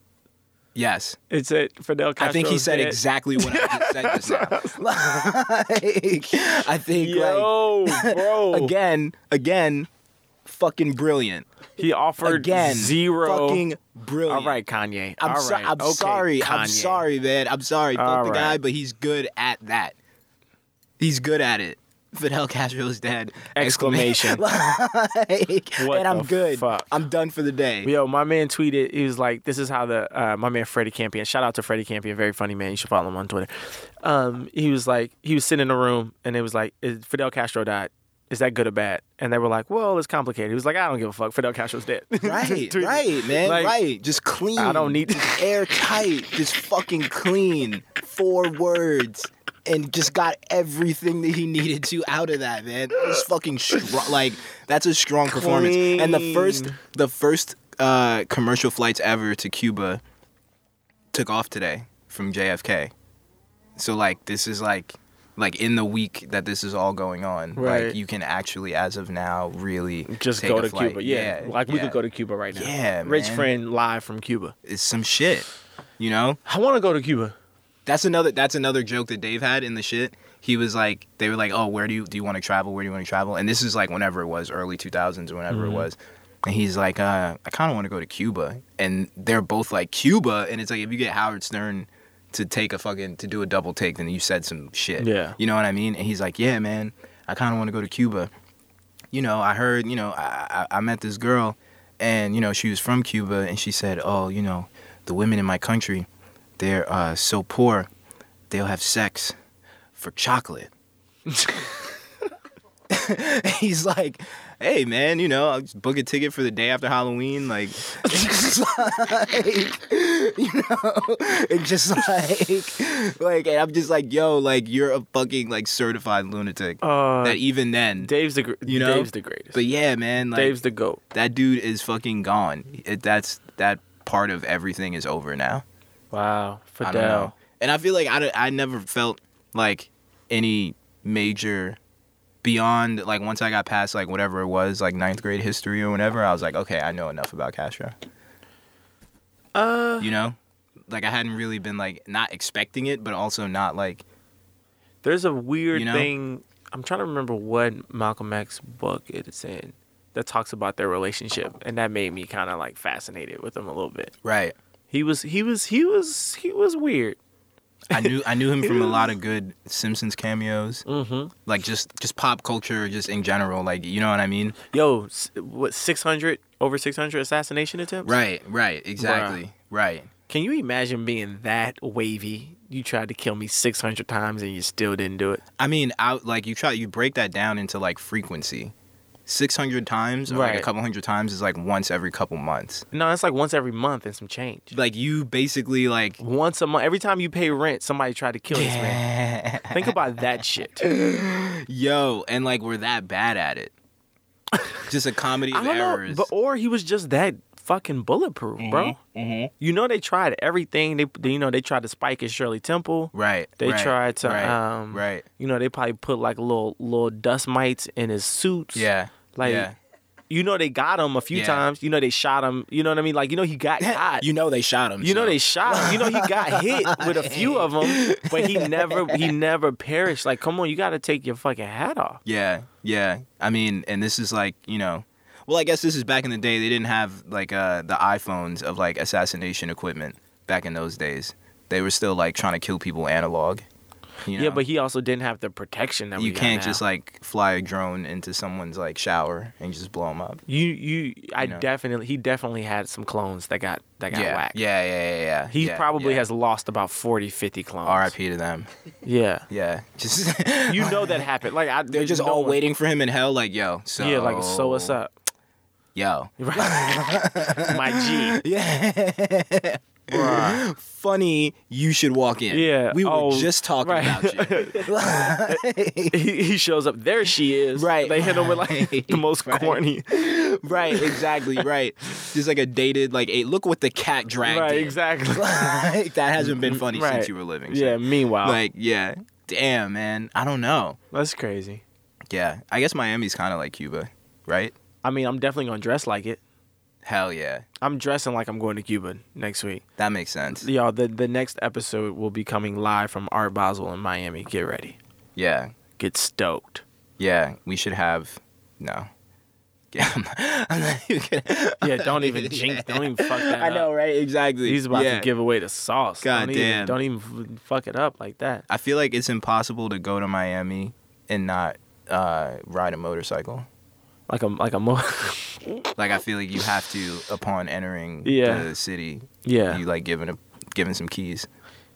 Yes. It's it said Fidel Castro. I think he said exactly what I just said just now. like, I think, like, Yo, bro. again, again, fucking brilliant. He offered Again, zero. fucking brilliant. All right, Kanye. I'm, so- right. I'm Okay, sorry. I'm sorry, man. I'm sorry. Fuck All the guy, but he's good at that. He's good at it. Fidel Castro's dead. Exclamation. like, What and I'm the good. fuck? I'm done for the day. Yo, my man tweeted. He was like, "This is how the uh, my man Freddie Campion. Shout out to Freddie Campion, very funny man. You should follow him on Twitter. Um, he was like, he was sitting in a room, and it was like, is Fidel Castro died. Is that good or bad? And they were like, well, it's complicated. He was like, I don't give a fuck. Fidel Castro's dead. Right, right, man, Like, right. Just clean. I don't need- just airtight. Just fucking clean. Four words, and just got everything that he needed to out of that, man. That was fucking strong. Like that's a strong performance. And the first, the first uh, commercial flights ever to Cuba took off today from JFK. So like this is like like in the week that this is all going on, Right. like you can actually as of now really Just take go to flight. Cuba. Yeah, like we yeah. could go to Cuba right now. Yeah, Rich man. friend live from Cuba. It's some shit. You know? I want to go to Cuba. That's another that's another joke that Dave had in the shit. He was like they were like, "Oh, where do you do you want to travel? Where do you want to travel?" And this is like whenever it was, early 2000s or whenever Mhm. it was. And he's like, uh, "I kind of want to go to Cuba." And they're both like, "Cuba." And it's like if you get Howard Stern to take a fucking to do a double take, then you said some shit. Yeah. You know what I mean? And he's like, "Yeah, man, I kind of want to go to Cuba." You know, I heard, you know, I, I I met this girl, and you know, she was from Cuba, and she said, "Oh, you know, the women in my country, they're uh, so poor, they'll have sex for chocolate." He's like, "Hey, man, you know, I'll just book a ticket for the day after Halloween, like." It's like, you know, it's just like, like, and I'm just like, yo, like, you're a fucking like certified lunatic. Uh, that even then, Dave's the gr- you know? Dave's the greatest. but yeah, man, like, Dave's the goat. that dude is fucking gone. It, that's that part of everything is over now. Wow. Fidel. And I feel like I, I never felt like any major beyond like once I got past like whatever it was like ninth grade history or whatever. I was like, okay, I know enough about Castro. Uh, You know, like I hadn't really been like not expecting it, but also not like there's a weird You know? thing. I'm trying to remember what Malcolm X book it is in that talks about their relationship, and that made me kind of like fascinated with him a little bit. right. He was, he was, he was, he was weird. I knew I knew him from a lot of good Simpsons cameos, Mm-hmm. like just just pop culture, just in general. Like you know what I mean? Yo, what 600 over 600 assassination attempts? Right, right, exactly, right. Can you imagine being that wavy? You tried to kill me 600 times and you still didn't do it. I mean, out like you try you break that down into like frequency. Six hundred times or like a couple hundred times is like once every couple months. No, it's like once every month and some change. Like you basically like Once a month, every time you pay rent, somebody tried to kill this man. Think about that shit. Yo, and like we're that bad at it. Just a comedy I of don't know, but or he was just that fucking bulletproof, bro. hmm You know they tried everything. They, you know they tried to spike his Shirley Temple. Right. They right, tried to, right, um, right. You know they probably put like a little little dust mites in his suits. Yeah. like yeah. you know they got him a few Yeah. times. You know they shot him. You know what I mean? Like you know he got got. you know they shot him. You know they shot him. You know he got hit with a few of them, but he never he never perished. Like come on, you got to take your fucking hat off. Yeah, yeah. I mean, and this is like, you know, well, I guess this is back in the day. They didn't have like uh, the iPhones of like assassination equipment back in those days. They were still like trying to kill people analog. You know? Yeah, but he also didn't have the protection that you can't just like fly a drone into someone's like shower and just blow them up. You you I You know. definitely he definitely had some clones that got that got yeah, whacked. yeah, yeah, yeah, yeah. He yeah, probably yeah. has lost about 40, 50 clones. R.I.P. to them. Yeah. Yeah, just You know that happened. Like I they're just no all one- waiting for him in hell. Like, yo, so Yeah, like so what's up? Yo? My G. Yeah. Bruh. Funny, you should walk in. Yeah, we were oh, just talking right. about you. he, he shows up. There she is. Right. They hit him with like the most Right. corny. right, exactly, right. Just like a dated, like, a look what the cat dragged Right, in. exactly. Like, that hasn't been funny Right. since you were living. Yeah, meanwhile. Like, yeah. Damn, man. I don't know. That's crazy. Yeah. I guess Miami's kind of like Cuba, right? I mean, I'm definitely gonna dress like it. Hell yeah. I'm dressing like I'm going to Cuba next week. That makes sense. Y'all, the, the next episode will be coming live from Art Basel in Miami. Get ready. Yeah. Get stoked. Yeah. We should have, no. Yeah, I'm not, I'm not even gonna, Yeah, don't even jinx. Don't even fuck that up. I know, right? Exactly. He's about Yeah. to give away the sauce. God don't Even, damn. don't even fuck it up like that. I feel like it's impossible to go to Miami and not uh, ride a motorcycle. Like a like a mo. Like I feel like you have to upon entering Yeah. the city. yeah. You like giving a given some keys.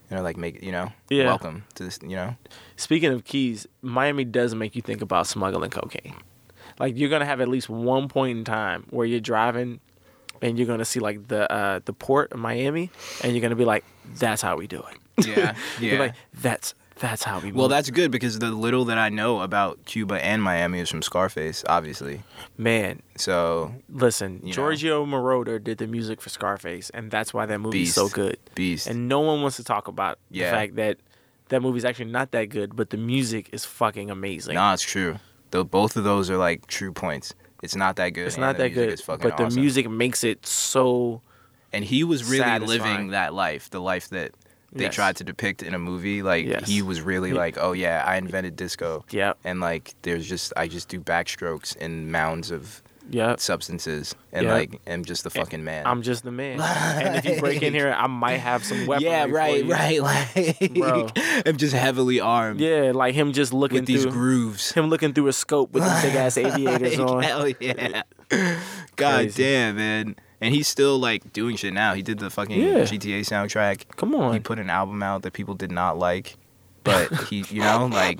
You know, like make you know, Yeah. welcome to this. You know, Speaking of keys, Miami does make you think about smuggling cocaine. Like you're gonna have at least one point in time where you're driving, and you're gonna see like the uh, the port of Miami, and you're gonna be like, "That's how we do it." Yeah, You're yeah. like, "That's that's how we." well, move." that's good because the little that I know about Cuba and Miami is from Scarface, obviously. man. So Listen, You know. Giorgio Moroder did the music for Scarface, and that's why that movie's Beast. so good. beast. And no one wants to talk about Yeah. the fact that that movie's actually not that good, but the music is fucking amazing. nah, it's true. Though both of those are like true points. It's not that good. it's not that good, is fucking but the awesome. music makes it so. and he was really satisfying. living that life, the life that they Yes. tried to depict in a movie. Like Yes. he was really He- like, oh yeah, I invented disco, Yeah, and like there's just I just do backstrokes in mounds of yeah. substances, and Yeah. like am just the fucking man. I'm just the man. and if you break in here, I might have some weapons. yeah, right, right. Like Bro. I'm just heavily armed Yeah, like him just looking with these grooves. him looking through a scope with the big ass aviators on. Hell yeah. God Crazy. damn, man. And he's still like doing shit now. He did the fucking Yeah. GTA soundtrack. Come on, He put an album out that people did not like, but he, you know, like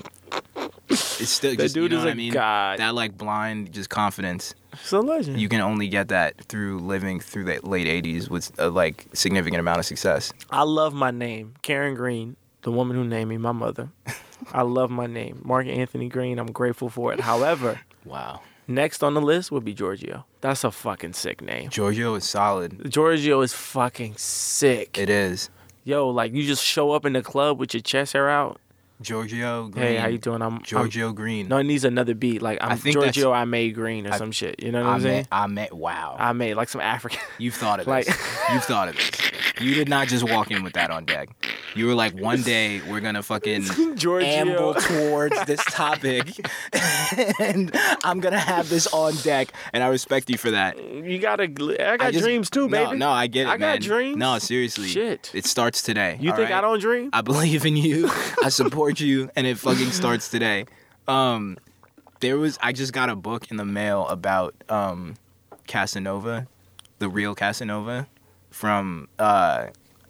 it's still that just dude you know is what a I mean. god. That like blind just confidence. He's a legend. You can only get that through living through the late '80s with a like significant amount of success. I love my name, Karen Green, the woman who named me my mother. I love my name, Mark Anthony Green. I'm grateful for it. However, Wow. Next on the list would be Giorgio. That's a fucking sick name. Giorgio is solid. Giorgio is fucking sick. It is. Yo, like you just show up in the club with your chest hair out. Giorgio Green. Hey, how you doing? I'm I'm- Giorgio Green. No, it needs another beat. Like I'm I think Giorgio I made green or I- some shit. You know what I mean? I'm saying? I met. Wow. I made like some African. You've thought of Like- this. You've thought of this. You did not just walk in with that on deck. You were like, one day we're gonna fucking Giorgio. amble towards this topic, and I'm gonna have this on deck, and I respect you for that. You gotta. I got just- dreams too, baby. no, no, I get it, I got dreams. No, seriously. Shit. It starts today. You think I don't dream? I believe in you. I support you, and it fucking starts today. Um, there was I just got a book in the mail about um, Casanova, the real Casanova, from uh,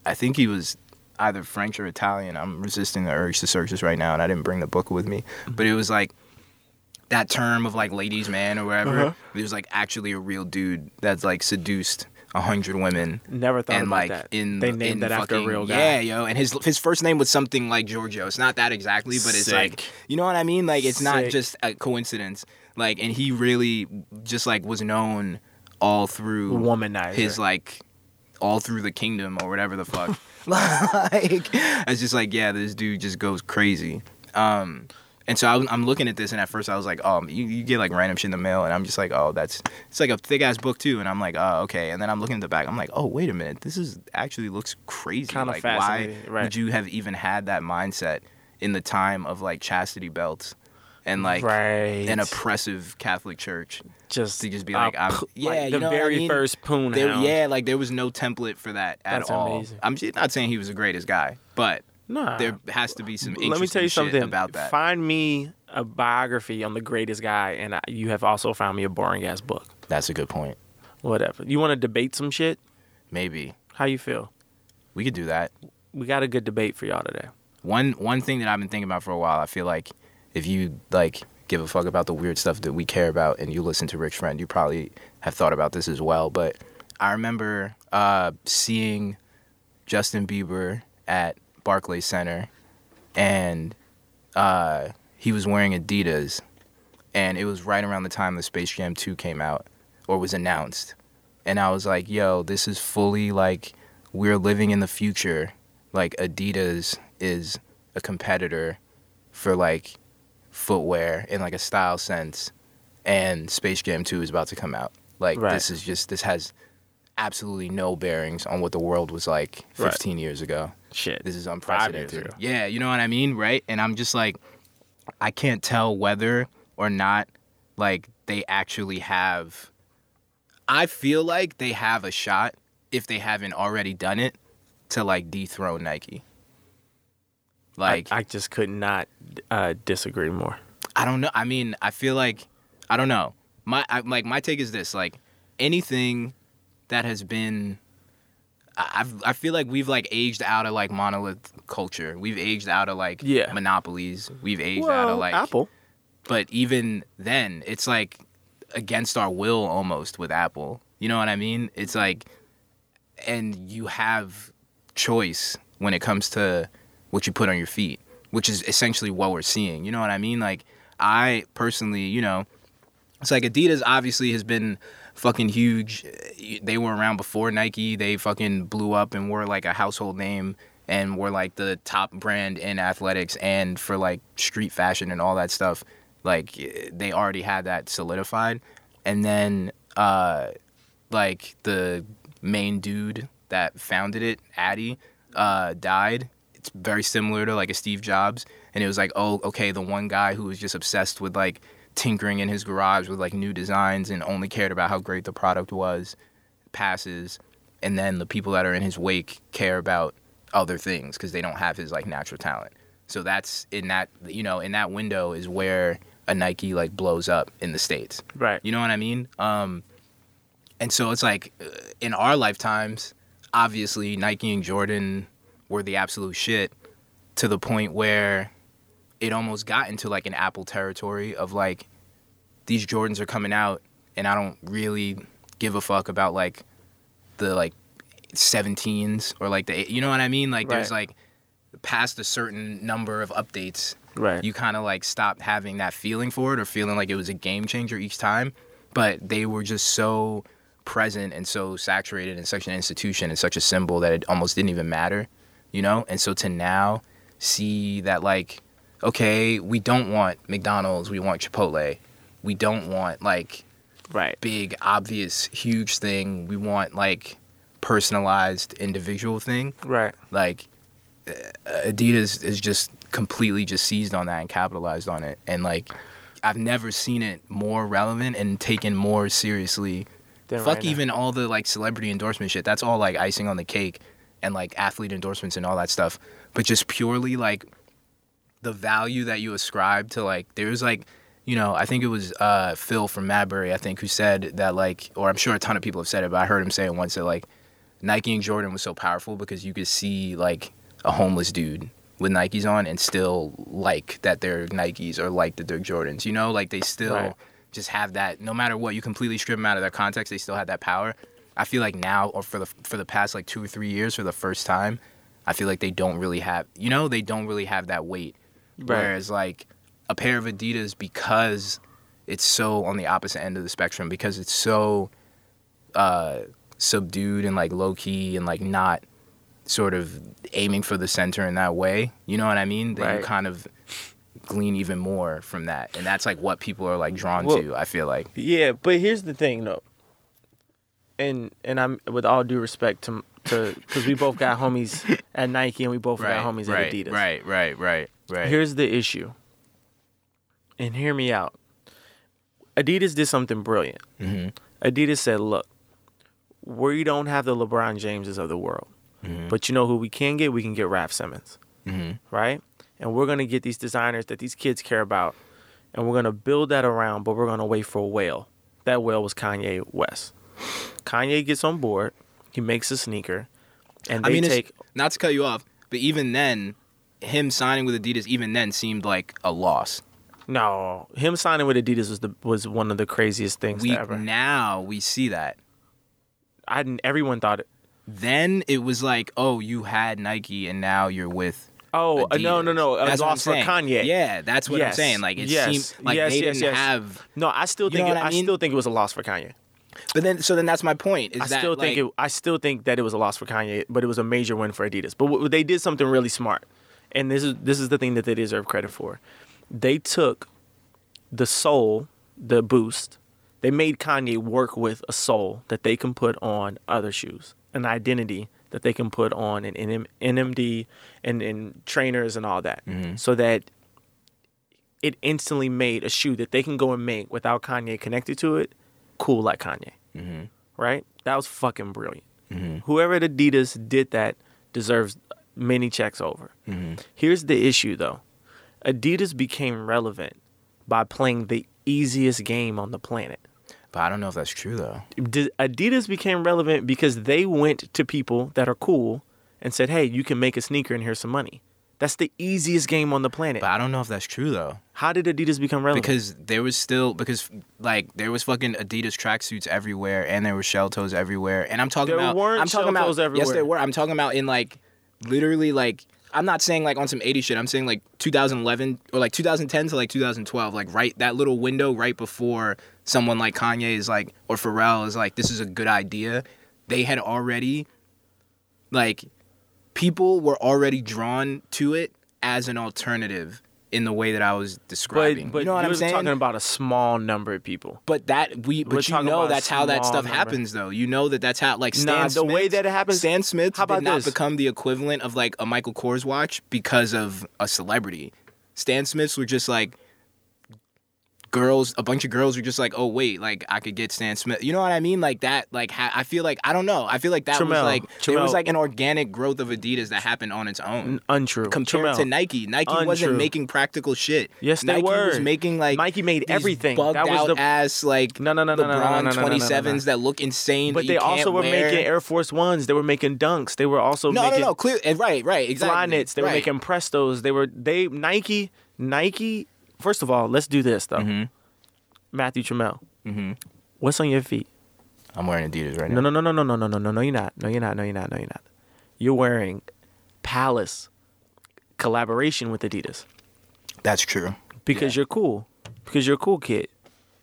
I think he was either French or Italian. I'm resisting the urge to search this right now, and I didn't bring the book with me. But it was like that term of like ladies' man or whatever. Uh-huh. It was like actually a real dude that's like seduced a hundred women Never thought and about like that. in they named in that after a real guy. Yeah, yo, and his his first name was something like Giorgio. It's not that exactly, but it's like you know what I mean. Like it's not just a coincidence. Like, and he really just like was known all through Womanizer. his like all through the kingdom or whatever the fuck. like it's just like yeah, this dude just goes crazy. Um, and so I, I'm looking at this, and at first I was like, oh, you, you get like random shit in the mail, and I'm just like, oh, that's it's like a thick ass book too, and I'm like, oh, okay. And then I'm looking at the back, I'm like, oh, wait a minute, this is actually looks crazy. Kinda like, why right. would you have even had that mindset in the time of like chastity belts and like right. an oppressive Catholic Church? just to just be uh, like, I'm- yeah, like the what I very mean? first poon There, yeah, like there was no template for that at That's all. amazing. I'm not saying he was the greatest guy, but Nah. there has to be some Let me tell you something about that. Find me a biography on the greatest guy, and I, you have also found me a boring ass book. That's a good point. Whatever. You want to debate some shit? Maybe How you feel? we could do that. We got a good debate for y'all today. One one thing that I've been thinking about for a while. I feel like if you like give a fuck about the weird stuff that we care about, and you listen to Rich Friend, you probably have thought about this as well. But I remember uh, seeing Justin Bieber at Barclays Center, and uh, he was wearing Adidas, and it was right around the time the Space Jam 2 came out or was announced. And I was like, yo, this is fully like we're living in the future. Like Adidas is a competitor for like footwear in like a style sense and Space Jam 2 is about to come out. Like Right. this is just this has absolutely no bearings on what the world was like Right. 15 years ago. Shit. This is unprecedented. Yeah, you know what I mean, right? And I'm just like, I can't tell whether or not like they actually have. I feel like they have a shot if they haven't already done it to like dethrone Nike. Like I, I just could not uh, disagree more. I don't know. I mean, I feel like I don't know. My I, like my take is this: like anything that has been, I I've, I feel like we've like aged out of like monolith culture. We've aged out of like Yeah. monopolies. We've aged out of like Apple. But even then, it's like against our will almost with Apple. You know what I mean? It's like, and you have choice when it comes to what you put on your feet, which is essentially what we're seeing. You know what I mean? Like, I personally, you know, it's like Adidas obviously has been fucking huge. They were around before Nike. They fucking blew up and were like a household name and were like the top brand in athletics and for like street fashion and all that stuff. Like they already had that solidified. And then uh like the main dude that founded it, Addy, uh died. It's very similar to like a Steve Jobs and it was like, "Oh, okay, the one guy who was just obsessed with like tinkering in his garage with like new designs and only cared about how great the product was passes and then the people that are in his wake care about other things because they don't have his like natural talent. So that's in that you know in that window is where a nike like blows up in the states. Right. you know what i mean? Um and so it's like uh, in our lifetimes obviously nike and jordan were the absolute shit to the point where it almost got into like an apple territory of like these jordans are coming out and i don't really give a fuck about like the like 17s or like the you know what i mean? Like there's like past a certain number of updates Right. you kind of like stopped having that feeling for it or feeling like it was a game changer each time but they were just so present and so saturated in such an institution and such a symbol that it almost didn't even matter you know and so to now see that like okay we don't want mcdonald's we want chipotle we don't want like right. big obvious huge thing we want like personalized individual thing Right. like uh, Adidas is just completely just seized on that and capitalized on it and like I've never seen it more relevant and taken more seriously. Fuck right even all the like celebrity endorsement shit. That's all like icing on the cake and like athlete endorsements and all that stuff. But just purely like the value that you ascribe to like there's like you know, I think it was uh, Phil from Madbury, I think, who said that like, or I'm sure a ton of people have said it, but I heard him say it once that like Nike and Jordan was so powerful because you could see like a homeless dude with Nikes on and still like that they're Nikes or like that they're Jordans. You know, like they still Right. just have that. No matter what, you completely strip them out of their context, they still have that power. I feel like now, or for the for the past like two or three years, for the first time, I feel like they don't really have. You know, they don't really have that weight. Right. Whereas like a pair of Adidas, because it's so on the opposite end of the spectrum, because it's so uh, subdued and like low key and like not sort of aiming for the center in that way. You know what I mean? That you kind of glean even more from that, and that's like what people are like drawn Well- to. I feel like. Yeah, but here's the thing though. And and I'm with all due respect to to because we both got homies at Nike and we both got homies right, at Adidas. Right, right, right, right. Here's the issue. And hear me out. Adidas did something brilliant. Mhm. Adidas said, "Look, we don't have the LeBron Jameses of the world, Mhm. but you know who we can get? We can get Raf Simons, Mhm. right? And we're gonna get these designers that these kids care about, and we're gonna build that around. But we're gonna wait for a whale. That whale was Kanye West. Kanye gets on board. He makes a sneaker, and I they mean, take not to cut you off, but even then, him signing with Adidas, even then, seemed like a loss. no him signing with Adidas was the was one of the craziest things We ever. now we see that. I everyone thought it. Then it was like, oh, you had Nike, and now you're with. Oh uh, no no no! A That's loss for. Kanye. Yeah, that's what I'm saying. Like it Yes. seemed like Yes, they yes, didn't yes. have. No, I still think it, I I, still think it was a loss for Kanye. But then, so then that's my point. Is I that still think like, it. I still think that it was a loss for Kanye, but it was a major win for Adidas. But w- they did something really smart, and this is this is the thing that they deserve credit for. They took the sole, the boost. They made Kanye work with a sole that they can put on other shoes, an identity that they can put on an NM, NMD and in trainers and all that, Mm-hmm. so that it instantly made a shoe that they can go and make without Kanye connected to it, cool like Kanye. Mm-hmm. Right? That was fucking brilliant. Whoever at Adidas did that deserves many checks over. Mm-hmm. Here's the issue though Adidas became relevant by playing the easiest game on the planet. But I don't know if that's true though. Adidas became relevant because they went to people that are cool and said, "Hey, you can make a sneaker and here's some money." That's the easiest game on the planet. But I don't know if that's true though. How did Adidas become relevant? Because there was still because like there was fucking Adidas tracksuits everywhere and there were shell toes everywhere. And I'm talking There about weren't I'm talking shell about toes Yes, there were. I'm talking about in like literally like I'm not saying like on some 80 shit. I'm saying like 2011 or like 2010 to like 2012, like right that little window right before someone like Kanye is like or Pharrell is like this is a good idea. They had already like people were already drawn to it as an alternative in the way that I was describing. but but you know what you're I'm saying? talking about a small number of people. But that we, We're but you know that's how that stuff number. happens, though. You know that that's how like Stan Nah, the way that it happens- Stan Smith How about did not this? become the equivalent of like a Michael Kors watch because of a celebrity. Stan Smiths were just like girls. A bunch of girls were just like, oh wait, like I could get Stan Smith. You know what I mean? Like that. Like ha- I feel like I don't know. I feel like that was like there was like an organic growth of Adidas that happened on its own. Untrue. Compared to Nike, Nike wasn't making practical shit. Yes, they Nike was making like Nike made everything. bugged That was out the- ass like No, no, no, no, no, no, no, LeBron no, no, no, no, no, no. 27s that look insane. But they also were wear. making Air Force Ones. They were making Dunks. They were also No, making no, no, no. clear. and Right, right, exactly. Flyknits. They were making Prestos. They were they Nike Nike. First of all, let's do this though. Mm-hmm. Matthew Trammell, Mhm. what's on your feet? I'm wearing Adidas right No, now. no, no, no, no, no, no, no, no, no. You're not. No, you're not. No, you're not. No, you're not. You're wearing Palace collaboration with Adidas That's true. because Yeah. you're cool. Because you're a cool kid,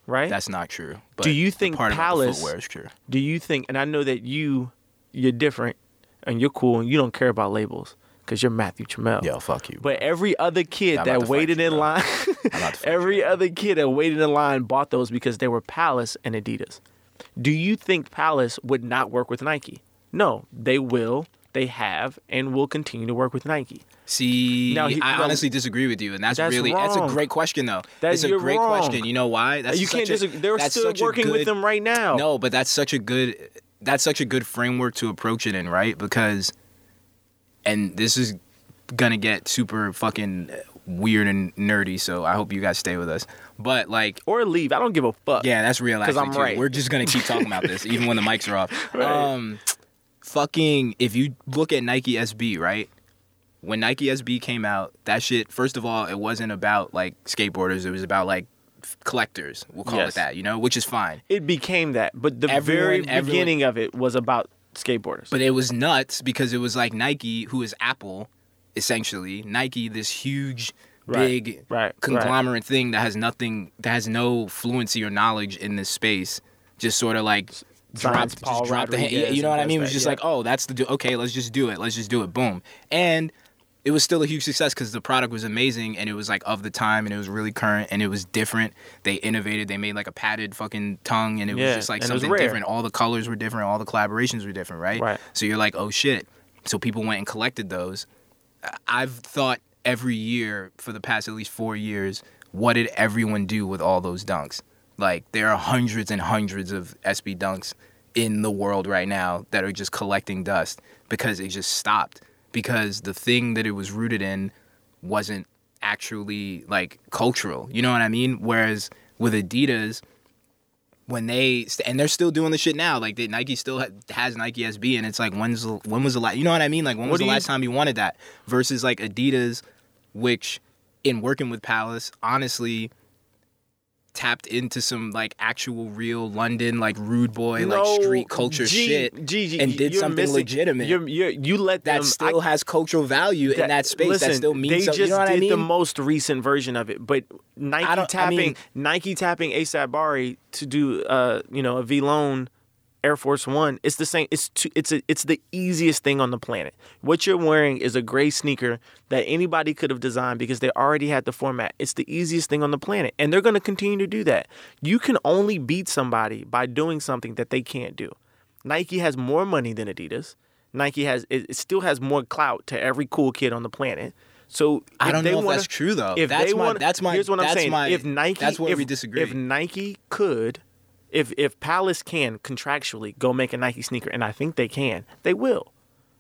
right? That's not true. But Do you think part Palace- footwear is true? Do you think? And I know that you, you're different, and you're cool, and you don't care about labels because you're Matthew Trammell. Yo, fuck you. But every other kid I'm that waited in bro. line, I'm about to fight every you, other kid that waited in line bought those because they were Palace and Adidas. Do you think Palace would not work with Nike? No, they will. They have and will continue to work with Nike. See, Now, he- I honestly disagree with you, and that's, that's really that's a great question though. That's a great wrong. question. You know why? That's you can't a- just. They're still working with them right now. No, but that's such a good that's such a good framework to approach it in, right? Because and this is gonna get super fucking weird and nerdy, so I hope you guys stay with us. But like or leave. I don't give a fuck. yeah, that's real 'Cause actually I'm too. right. We're just gonna keep talking about this even when the mics are off. Right. Um fucking if you look at Nike SB, right? When Nike SB came out, that shit first of all, it wasn't about like skateboarders, it was about like collectors. We'll call Yes. it that, you know, which is fine. It became that, but the Everyone- very everyone- beginning of it was about skateboarders. But it was nuts because it was like Nike, who is Apple, essentially. Nike, this huge, Right, big right, right. conglomerate thing that has nothing, that has no fluency or knowledge in this space, just sort of like dropped, Paul just dropped the hand. You know what I mean? It was just yeah. like, oh, that's the do. Okay, let's just do it. Let's just do it. Boom. And it was still a huge success because the product was amazing and it was like of the time and it was really current and it was different. They innovated. They made like a padded fucking tongue and it Yeah, was just like and it was something different. All the colors were different. All the collaborations were different, right? Right. So you're like, oh shit. So people went and collected those. I've thought every year for the past at least four years, what did everyone do with all those dunks? Like there are hundreds and hundreds of SB dunks in the world right now that are just collecting dust because it just stopped because the thing that it was rooted in wasn't actually like cultural. You know what I mean? Whereas with Adidas, when they and they're still doing the shit now. Like they, Nike still ha- has Nike SB, and it's like when's the, when was the last? You know what I mean? Like when What was the you- last time you wanted that? Versus like Adidas, which in working with Palace, honestly tapped into some like actual real London like rude boy like street culture G- shit G- G- and did something missing- legitimate You're, you're, you let that them, still I- has cultural value in that space listen, that still means they something. just you know what did I mean? the most recent version of it. But Nike don't- I tapping mean- Nike tapping ASAP Bari to do uh you know a VLONE Air Force One. It's the same. It's too, it's a, it's the easiest thing on the planet. What you're wearing is a gray sneaker that anybody could have designed because they already had the format. It's the easiest thing on the planet, and they're going to continue to do that. You can only beat somebody by doing something that they can't do. Nike has more money than Adidas. Nike has it, it still has more clout to every cool kid on the planet. So I don't know if wanna- that's true though. If that's they my want, that's my here's what I'm saying. my- if Nike, that's where if, we disagree. If Nike could, if if Palace can contractually go make a Nike sneaker, and I think they can, they will.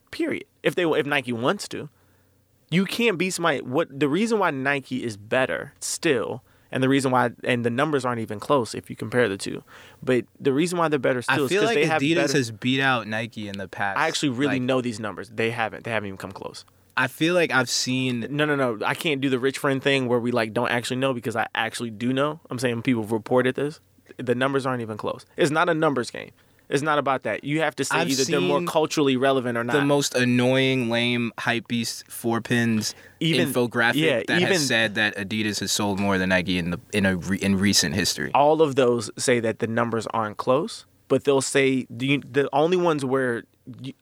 Period. If they if Nike wants to, you can't be somebody. What the reason why Nike is better still, and the reason why, and the numbers aren't even close if you compare the two. But the reason why they're better I still is feel because like they have Adidas better. has beat out Nike in the past. I actually really Like, know these numbers. They haven't. They haven't even come close. I feel like I've seen No, no, no. I can't do the rich friend thing where we like don't actually know because I actually do know. I'm saying people have reported this. The numbers aren't even close. It's not a numbers game. It's not about that. You have to say I've either they're more culturally relevant or not. the most annoying, lame, hype beast four pins Even- infographic yeah, that even- has said that Adidas has sold more than Nike in the in a re, in recent history. All of those say that the numbers aren't close, but they'll say the the only ones where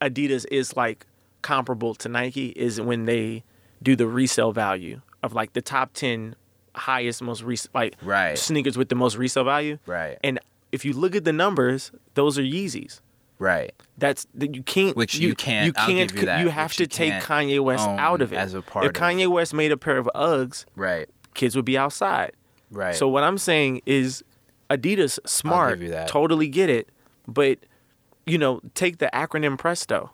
Adidas is like comparable to Nike is when they do the resale value of like the top 10 highest most res- like Right. sneakers with the most resale value. Right. And if you look at the numbers, those are Yeezys. Right. That's that you can't. Which you can't- You can't. you that, you have to you take Kanye West out of it. as a part if of- Kanye West made a pair of Uggs, Right. kids would be outside. Right. So what I'm saying is, Adidas smart, give you that. totally get it, but you know, take the acronym Presto,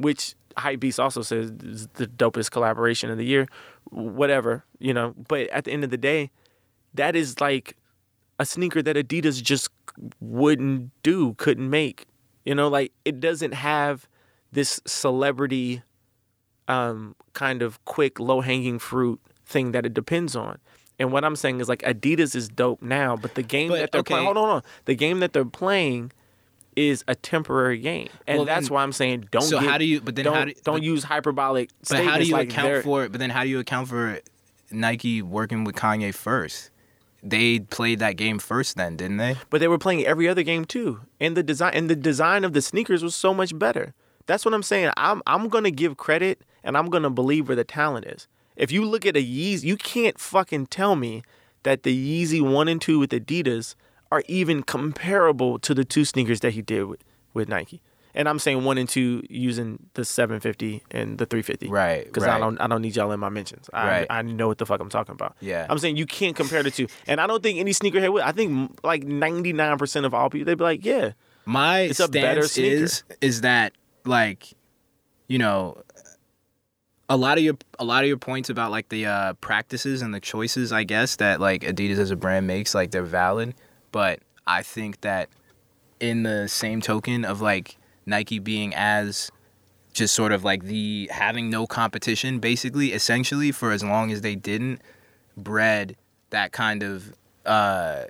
which Hypebeast also says is the dopest collaboration of the year, whatever you know. But at the end of the day, that is like a sneaker that Adidas just wouldn't do, couldn't make. You know, like it doesn't have this celebrity um, kind of quick, low hanging fruit thing that it depends on. And what I'm saying is like Adidas is dope now, but the game But, that they're playing, hold on, hold on, the game that they're playing is a temporary game, and Well, that's then- why I'm saying don't. so get- how do you- but then don't how do- don't but- use hyperbolic But statements how do you like account for it? But then how do you account for Nike working with Kanye first? They played that game first, then didn't they? but they were playing every other game too. And the design and the design of the sneakers was so much better. That's what I'm saying. I'm I'm gonna give credit and I'm gonna believe where the talent is. If you look at a Yeezy, you can't fucking tell me that the Yeezy one and two with Adidas are even comparable to the two sneakers that he did with, with Nike. And I'm saying one and two using the 750 and the 350. Right, Because I don't I don't need y'all in my mentions. I, Right. I know what the fuck I'm talking about. Yeah. I'm saying you can't compare the two. And I don't think any sneakerhead would. I think like 99% of all people, they'd be like, yeah. My It's a better stance is is that like, you know, a lot of your a lot of your points about like the uh, practices and the choices, I guess that like Adidas as a brand makes, like they're valid. But I think that in the same token of like Nike being as just sort of like the having no competition, basically, essentially, for as long as they didn't, bred that kind of uh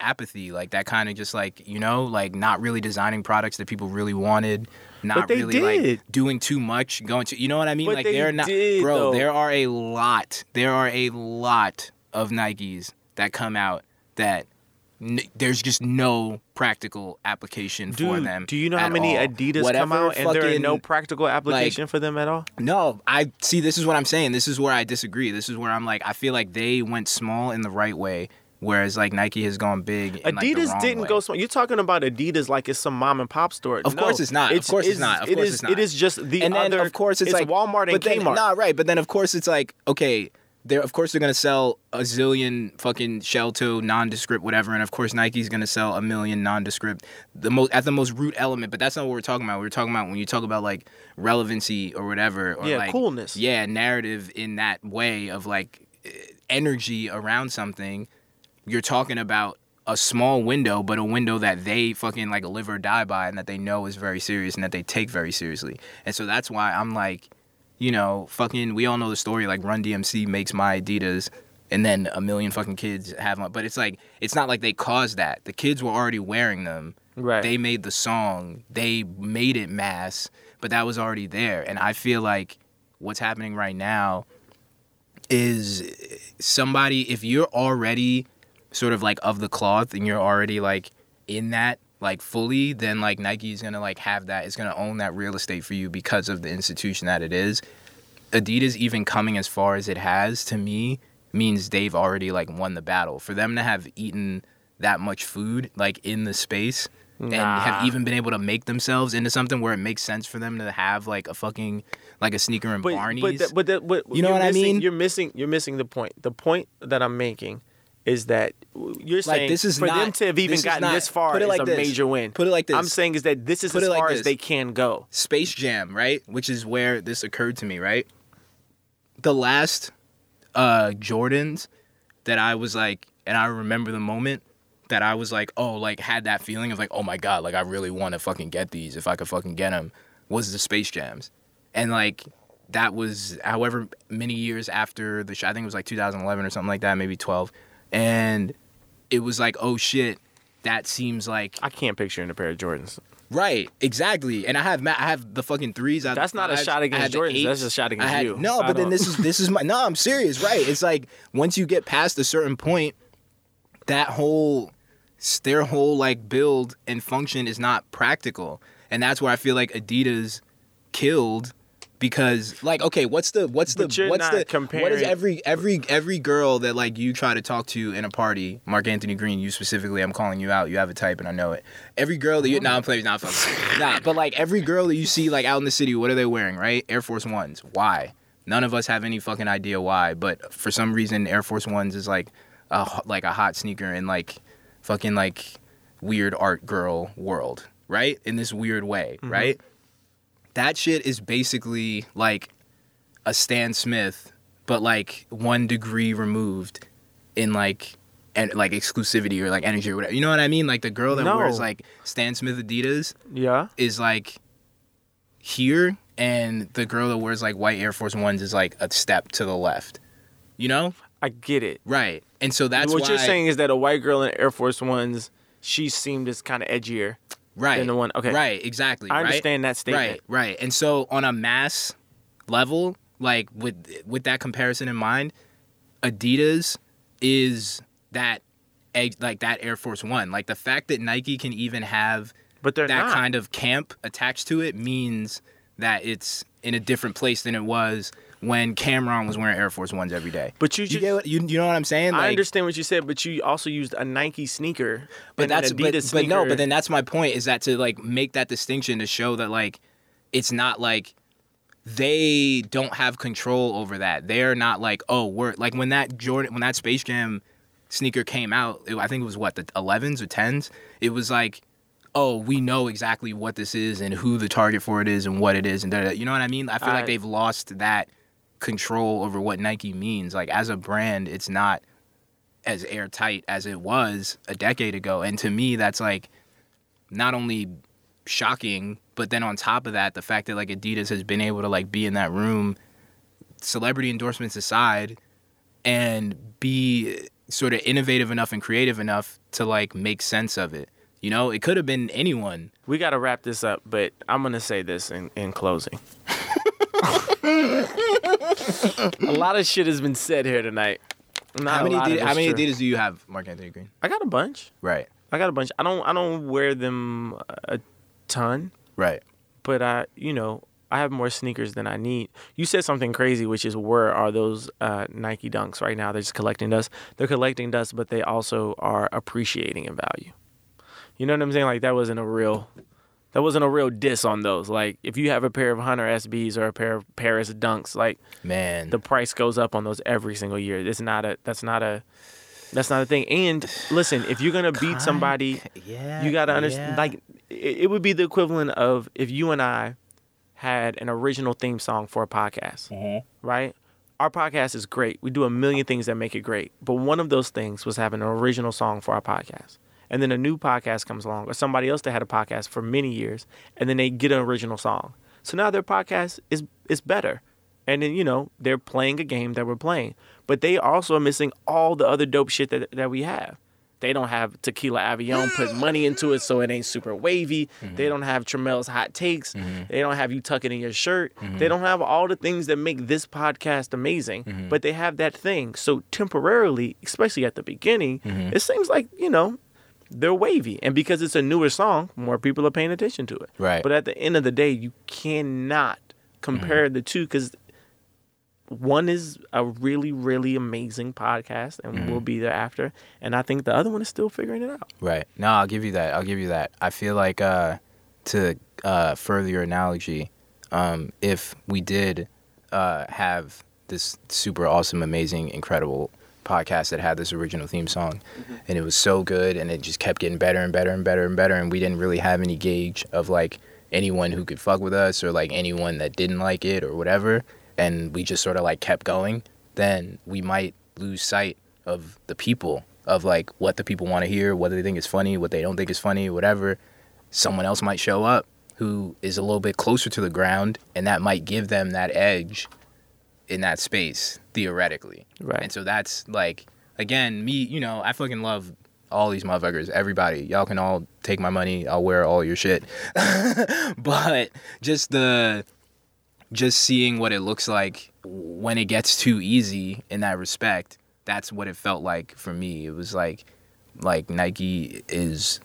apathy, like that kind of just like you know, like not really designing products that people really wanted, not really like doing too much, going to you know what I mean? But like they they're not, did, bro. though. There are a lot, there are a lot of Nikes that come out that. N- There's just no practical application for Dude, them. do you know how many all. Adidas Whatever come out and there is no practical application for them at all? no, I see. This is what I'm saying. This is where I disagree. This is where I'm like, I feel like they went small in the right way, whereas like Nike has gone big. Like, Adidas wrong didn't way. go small. You're talking about Adidas like it's some mom and pop store. Of No, course it's not. Of course it's not. Of it course is- it's not. It is just the and then other. of course it's, like Walmart and then, Kmart. Nah, right. But then of course it's like okay. They're, of course they're gonna sell a zillion fucking shell toe nondescript whatever, and of course Nike's gonna sell a million nondescript the most at the most root element. But that's not what we're talking about. We're talking about when you talk about like relevancy or whatever, or Yeah, like coolness. Yeah, narrative in that way of like eh, energy around something. You're talking about a small window, but a window that they fucking like live or die by, and that they know is very serious and that they take very seriously. And so that's why I'm like, you know, fucking. We all know the story. Like Run DMC makes my Adidas, and then a million fucking kids have them. But it's like it's not like they caused that. The kids were already wearing them. Right. They made the song. They made it mass, but that was already there. And I feel like what's happening right now is somebody if you're already sort of like of the cloth and you're already like in that like fully then like Nike is to like have that it's to own that real estate for you because of the institution that it is Adidas even coming as far as it has to me means they've already like won the battle for them to have eaten that much food like in the space and have even been able to make themselves into something where it makes sense for them to have like a fucking like a sneaker and But Barney's. but that, but, that, but You know what I mean? You're missing you're missing the point. The point that I'm making is that you're saying this is for them to have even gotten not- this far is like a this. major win. Put it like this. I'm saying is that this is Put as it like far as they can go. Space Jam, right? Which is where this occurred to me, right? The last uh Jordans that I was like and I remember the moment that I was like, oh, like had that feeling of like, oh my god, like I really want to fucking get these if I could fucking get them was the Space Jams. And like that was however many years after the I think it was like 2011 or something like that, maybe 12. And it was like, oh shit, that seems like I can't picture in a pair of Jordans. Right, exactly. And I have I have the fucking threes. I That's not a shot against Jordans, that's a shot against had- you. No, but then this is this is my no. I'm serious. Right. It's like once you get past a certain point, that whole their whole like build and function is not practical, and that's where I feel like Adidas killed. Because like okay, what's the what's the But what's the what is every every every girl that like you try to talk to in a party, Mark Anthony Green, you specifically, I'm calling you out. You have a type, and I know it. Every girl that you, nah, I'm playing, not fucking, nah, but like every girl that you see like out in the city, what are they wearing, right? Air Force Ones. Why? None of us have any fucking idea why, but for some reason, Air Force Ones is like a like a hot sneaker in like fucking like weird art girl world, right? In this weird way, right? That shit is basically like a Stan Smith, but like one degree removed in like and like exclusivity or like energy or whatever. You know what I mean? Like the girl that No. wears like Stan Smith Adidas Yeah. is like here, and the girl that wears like white Air Force Ones is like a step to the left. You know? I get it. Right. And so that's what you're saying is that a white girl in Air Force Ones, she seemed as kind of edgier. Right than the one- okay. right exactly I right? understand that statement. right right and so on a mass level like with with that comparison in mind adidas is that like that air force one like the fact that nike can even have But they're that not. kind of camp attached to it means that it's in a different place than it was when Cam'ron was wearing Air Force Ones every day. But you You just, get what, you, you know what I'm saying? I understand what you said, but you also used a Nike sneaker. but and an that's Adidas but, but no but then that's my point is that to like make that distinction to show that like it's not like they don't have control over that they're not like oh we're like when that jordan when that space jam sneaker came out it- i think it was what the 11s or 10s it was like oh we know exactly what this is and who the target for it is and what it is and da, da, da. you know what i mean i feel I- like they've lost that control over what nike means like as a brand it's not as airtight as it was a decade ago. And to me, that's like not only shocking, but then on top of that, the fact that like Adidas has been able to like be in that room, celebrity endorsements aside, and be sort of innovative enough and creative enough to like make sense of it. You know, it could have been anyone. we got to wrap this up. But I'm gonna say this in, in closing. a lot of shit has been said here tonight. Not how many Adidas, how many true. Do you have, Mark Anthony Green? I got a bunch. Right, I got a bunch. I don't. I don't wear them a ton, right. but I, you know, I have more sneakers than I need. You said something crazy, which is where are those uh, Nike Dunks right now? They're just collecting dust. They're collecting dust, but they also are appreciating in value. You know what I'm saying? Like that wasn't a real, that wasn't a real diss on those. Like if you have a pair of Hunter SBs or a pair of Paris Dunks, like Man, the price goes up on those every single year. It's not a. That's not a. That's not a thing. And listen, if you're gonna beat somebody, yeah, you gotta understand. yeah. Like it, it would be the equivalent of if you and I had an original theme song for a podcast, Mhm. right? Our podcast is great. We do a million things that make it great, but one of those things was having an original song for our podcast. And then a new podcast comes along, or somebody else that had a podcast for many years, and then they get an original song. So now their podcast is is better. And then, you know, they're playing a game that we're playing. But they also are missing all the other dope shit that, that we have. They don't have Tequila Avion put money into it so it ain't super wavy. Mm-hmm. They don't have Trammell's hot takes. Mm-hmm. They don't have you tuck it in your shirt. Mm-hmm. They don't have all the things that make this podcast amazing, but they have that thing. So temporarily, especially at the beginning, it seems like, you know, they're wavy. And because it's a newer song, more people are paying attention to it. Right. But at the end of the day, you cannot compare Mm-hmm. the two because one is a really, really amazing podcast, and Mm-hmm. we'll be there after. And I think the other one is still figuring it out. Right. No, I'll give you that. I'll give you that. I feel like uh, to uh, further your analogy, um, if we did uh, have this super awesome, amazing, incredible podcast that had this original theme song, mm-hmm. and it was so good, and it just kept getting better and better and better and better, and we didn't really have any gauge of like anyone who could fuck with us or like anyone that didn't like it or whatever, and we just sort of like kept going, then we might lose sight of the people of like what the people want to hear, what they think is funny, what they don't think is funny, whatever. Someone else might show up who is a little bit closer to the ground, and that might give them that edge in that space theoretically. Right. And so that's like again, me, you know, I fucking love all these motherfuckers, everybody. Y'all can all take my money. I'll wear all your shit. but just the just seeing what it looks like when it gets too easy in that respect, that's what it felt like for me. It was like like Nike is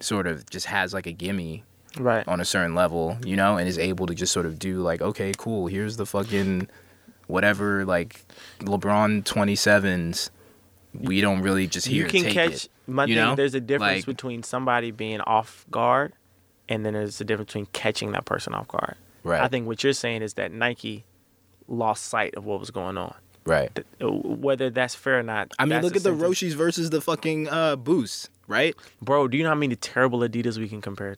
sort of just has like a gimme Right. on a certain level, you know, and is able to just sort of do like, okay, cool, here's the fucking whatever, like LeBron 27s. We don't really just hear you here can take catch. it. My you thing, there's a difference Like- between somebody being off guard, and then there's a difference between catching that person off guard. Right. I think what you're saying is that Nike lost sight of what was going on. right. Th- uh, Whether that's fair or not. I mean, look a at the sentence. Roshes versus the fucking uh, Boost, right? bro. Do you know how many terrible Adidas we can compare?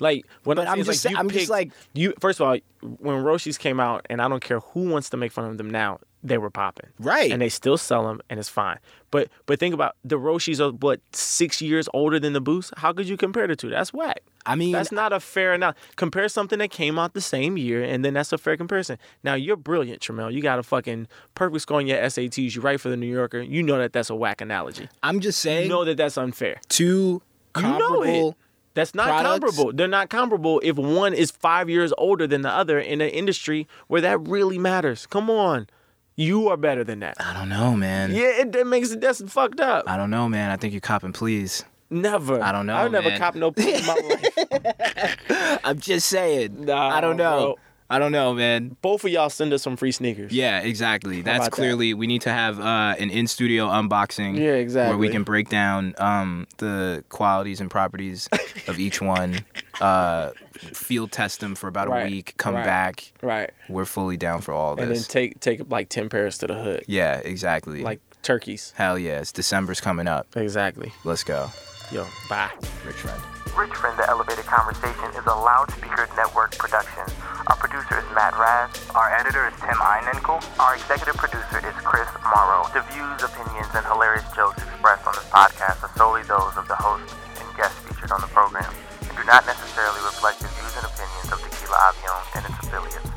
Like when I'm, I'm saying just like, you I'm just like- you. First of all, when Roshes came out, and I don't care who wants to make fun of them now, they were popping. Right. and they still sell them, and it's fine. But but think about the Roshes are what six years older than the Boost. How could you compare the two? That's whack. I mean, That's not a fair enough. Compare something that came out the same year, and then that's a fair comparison. Now you're brilliant, Trammell. You got a fucking perfect score on your SATs. You write for the New Yorker. You know that that's a whack analogy. I'm just saying You know that that's unfair. two comparable. That's not products. comparable. They're not comparable if one is five years older than the other in an industry where that really matters. Come on. You are better than that. I don't know, man. Yeah, it, that makes it that's fucked up. I don't know, man. I think you're copping, please. Never. I don't know, I've never man. copped no plea in my life. I'm just saying. Nah, I don't know. bro. I don't know, man. Both of y'all send us some free sneakers. Yeah, exactly. That's about that? clearly we need to have uh, an in studio unboxing. Yeah, exactly. Where we can break down um, the qualities and properties of each one, uh, field test them for about Right, a week, come right. back. Right. We're fully down for all this. And then take take like ten pairs to the hood. yeah, exactly. Like turkeys. hell yeah, it's December's coming up. Exactly. Let's go, Yo, bye, Rich Friend. Rich Friend, The Elevated Conversation is a Loudspeaker Network production. Our producer is Matt Raz. Our editor is Tim Einenkel. Our executive producer is Chris Morrow. The views, opinions, and hilarious jokes expressed on this podcast are solely those of the host and guests featured on the program and do not necessarily reflect the views and opinions of Tequila Avion and its affiliates.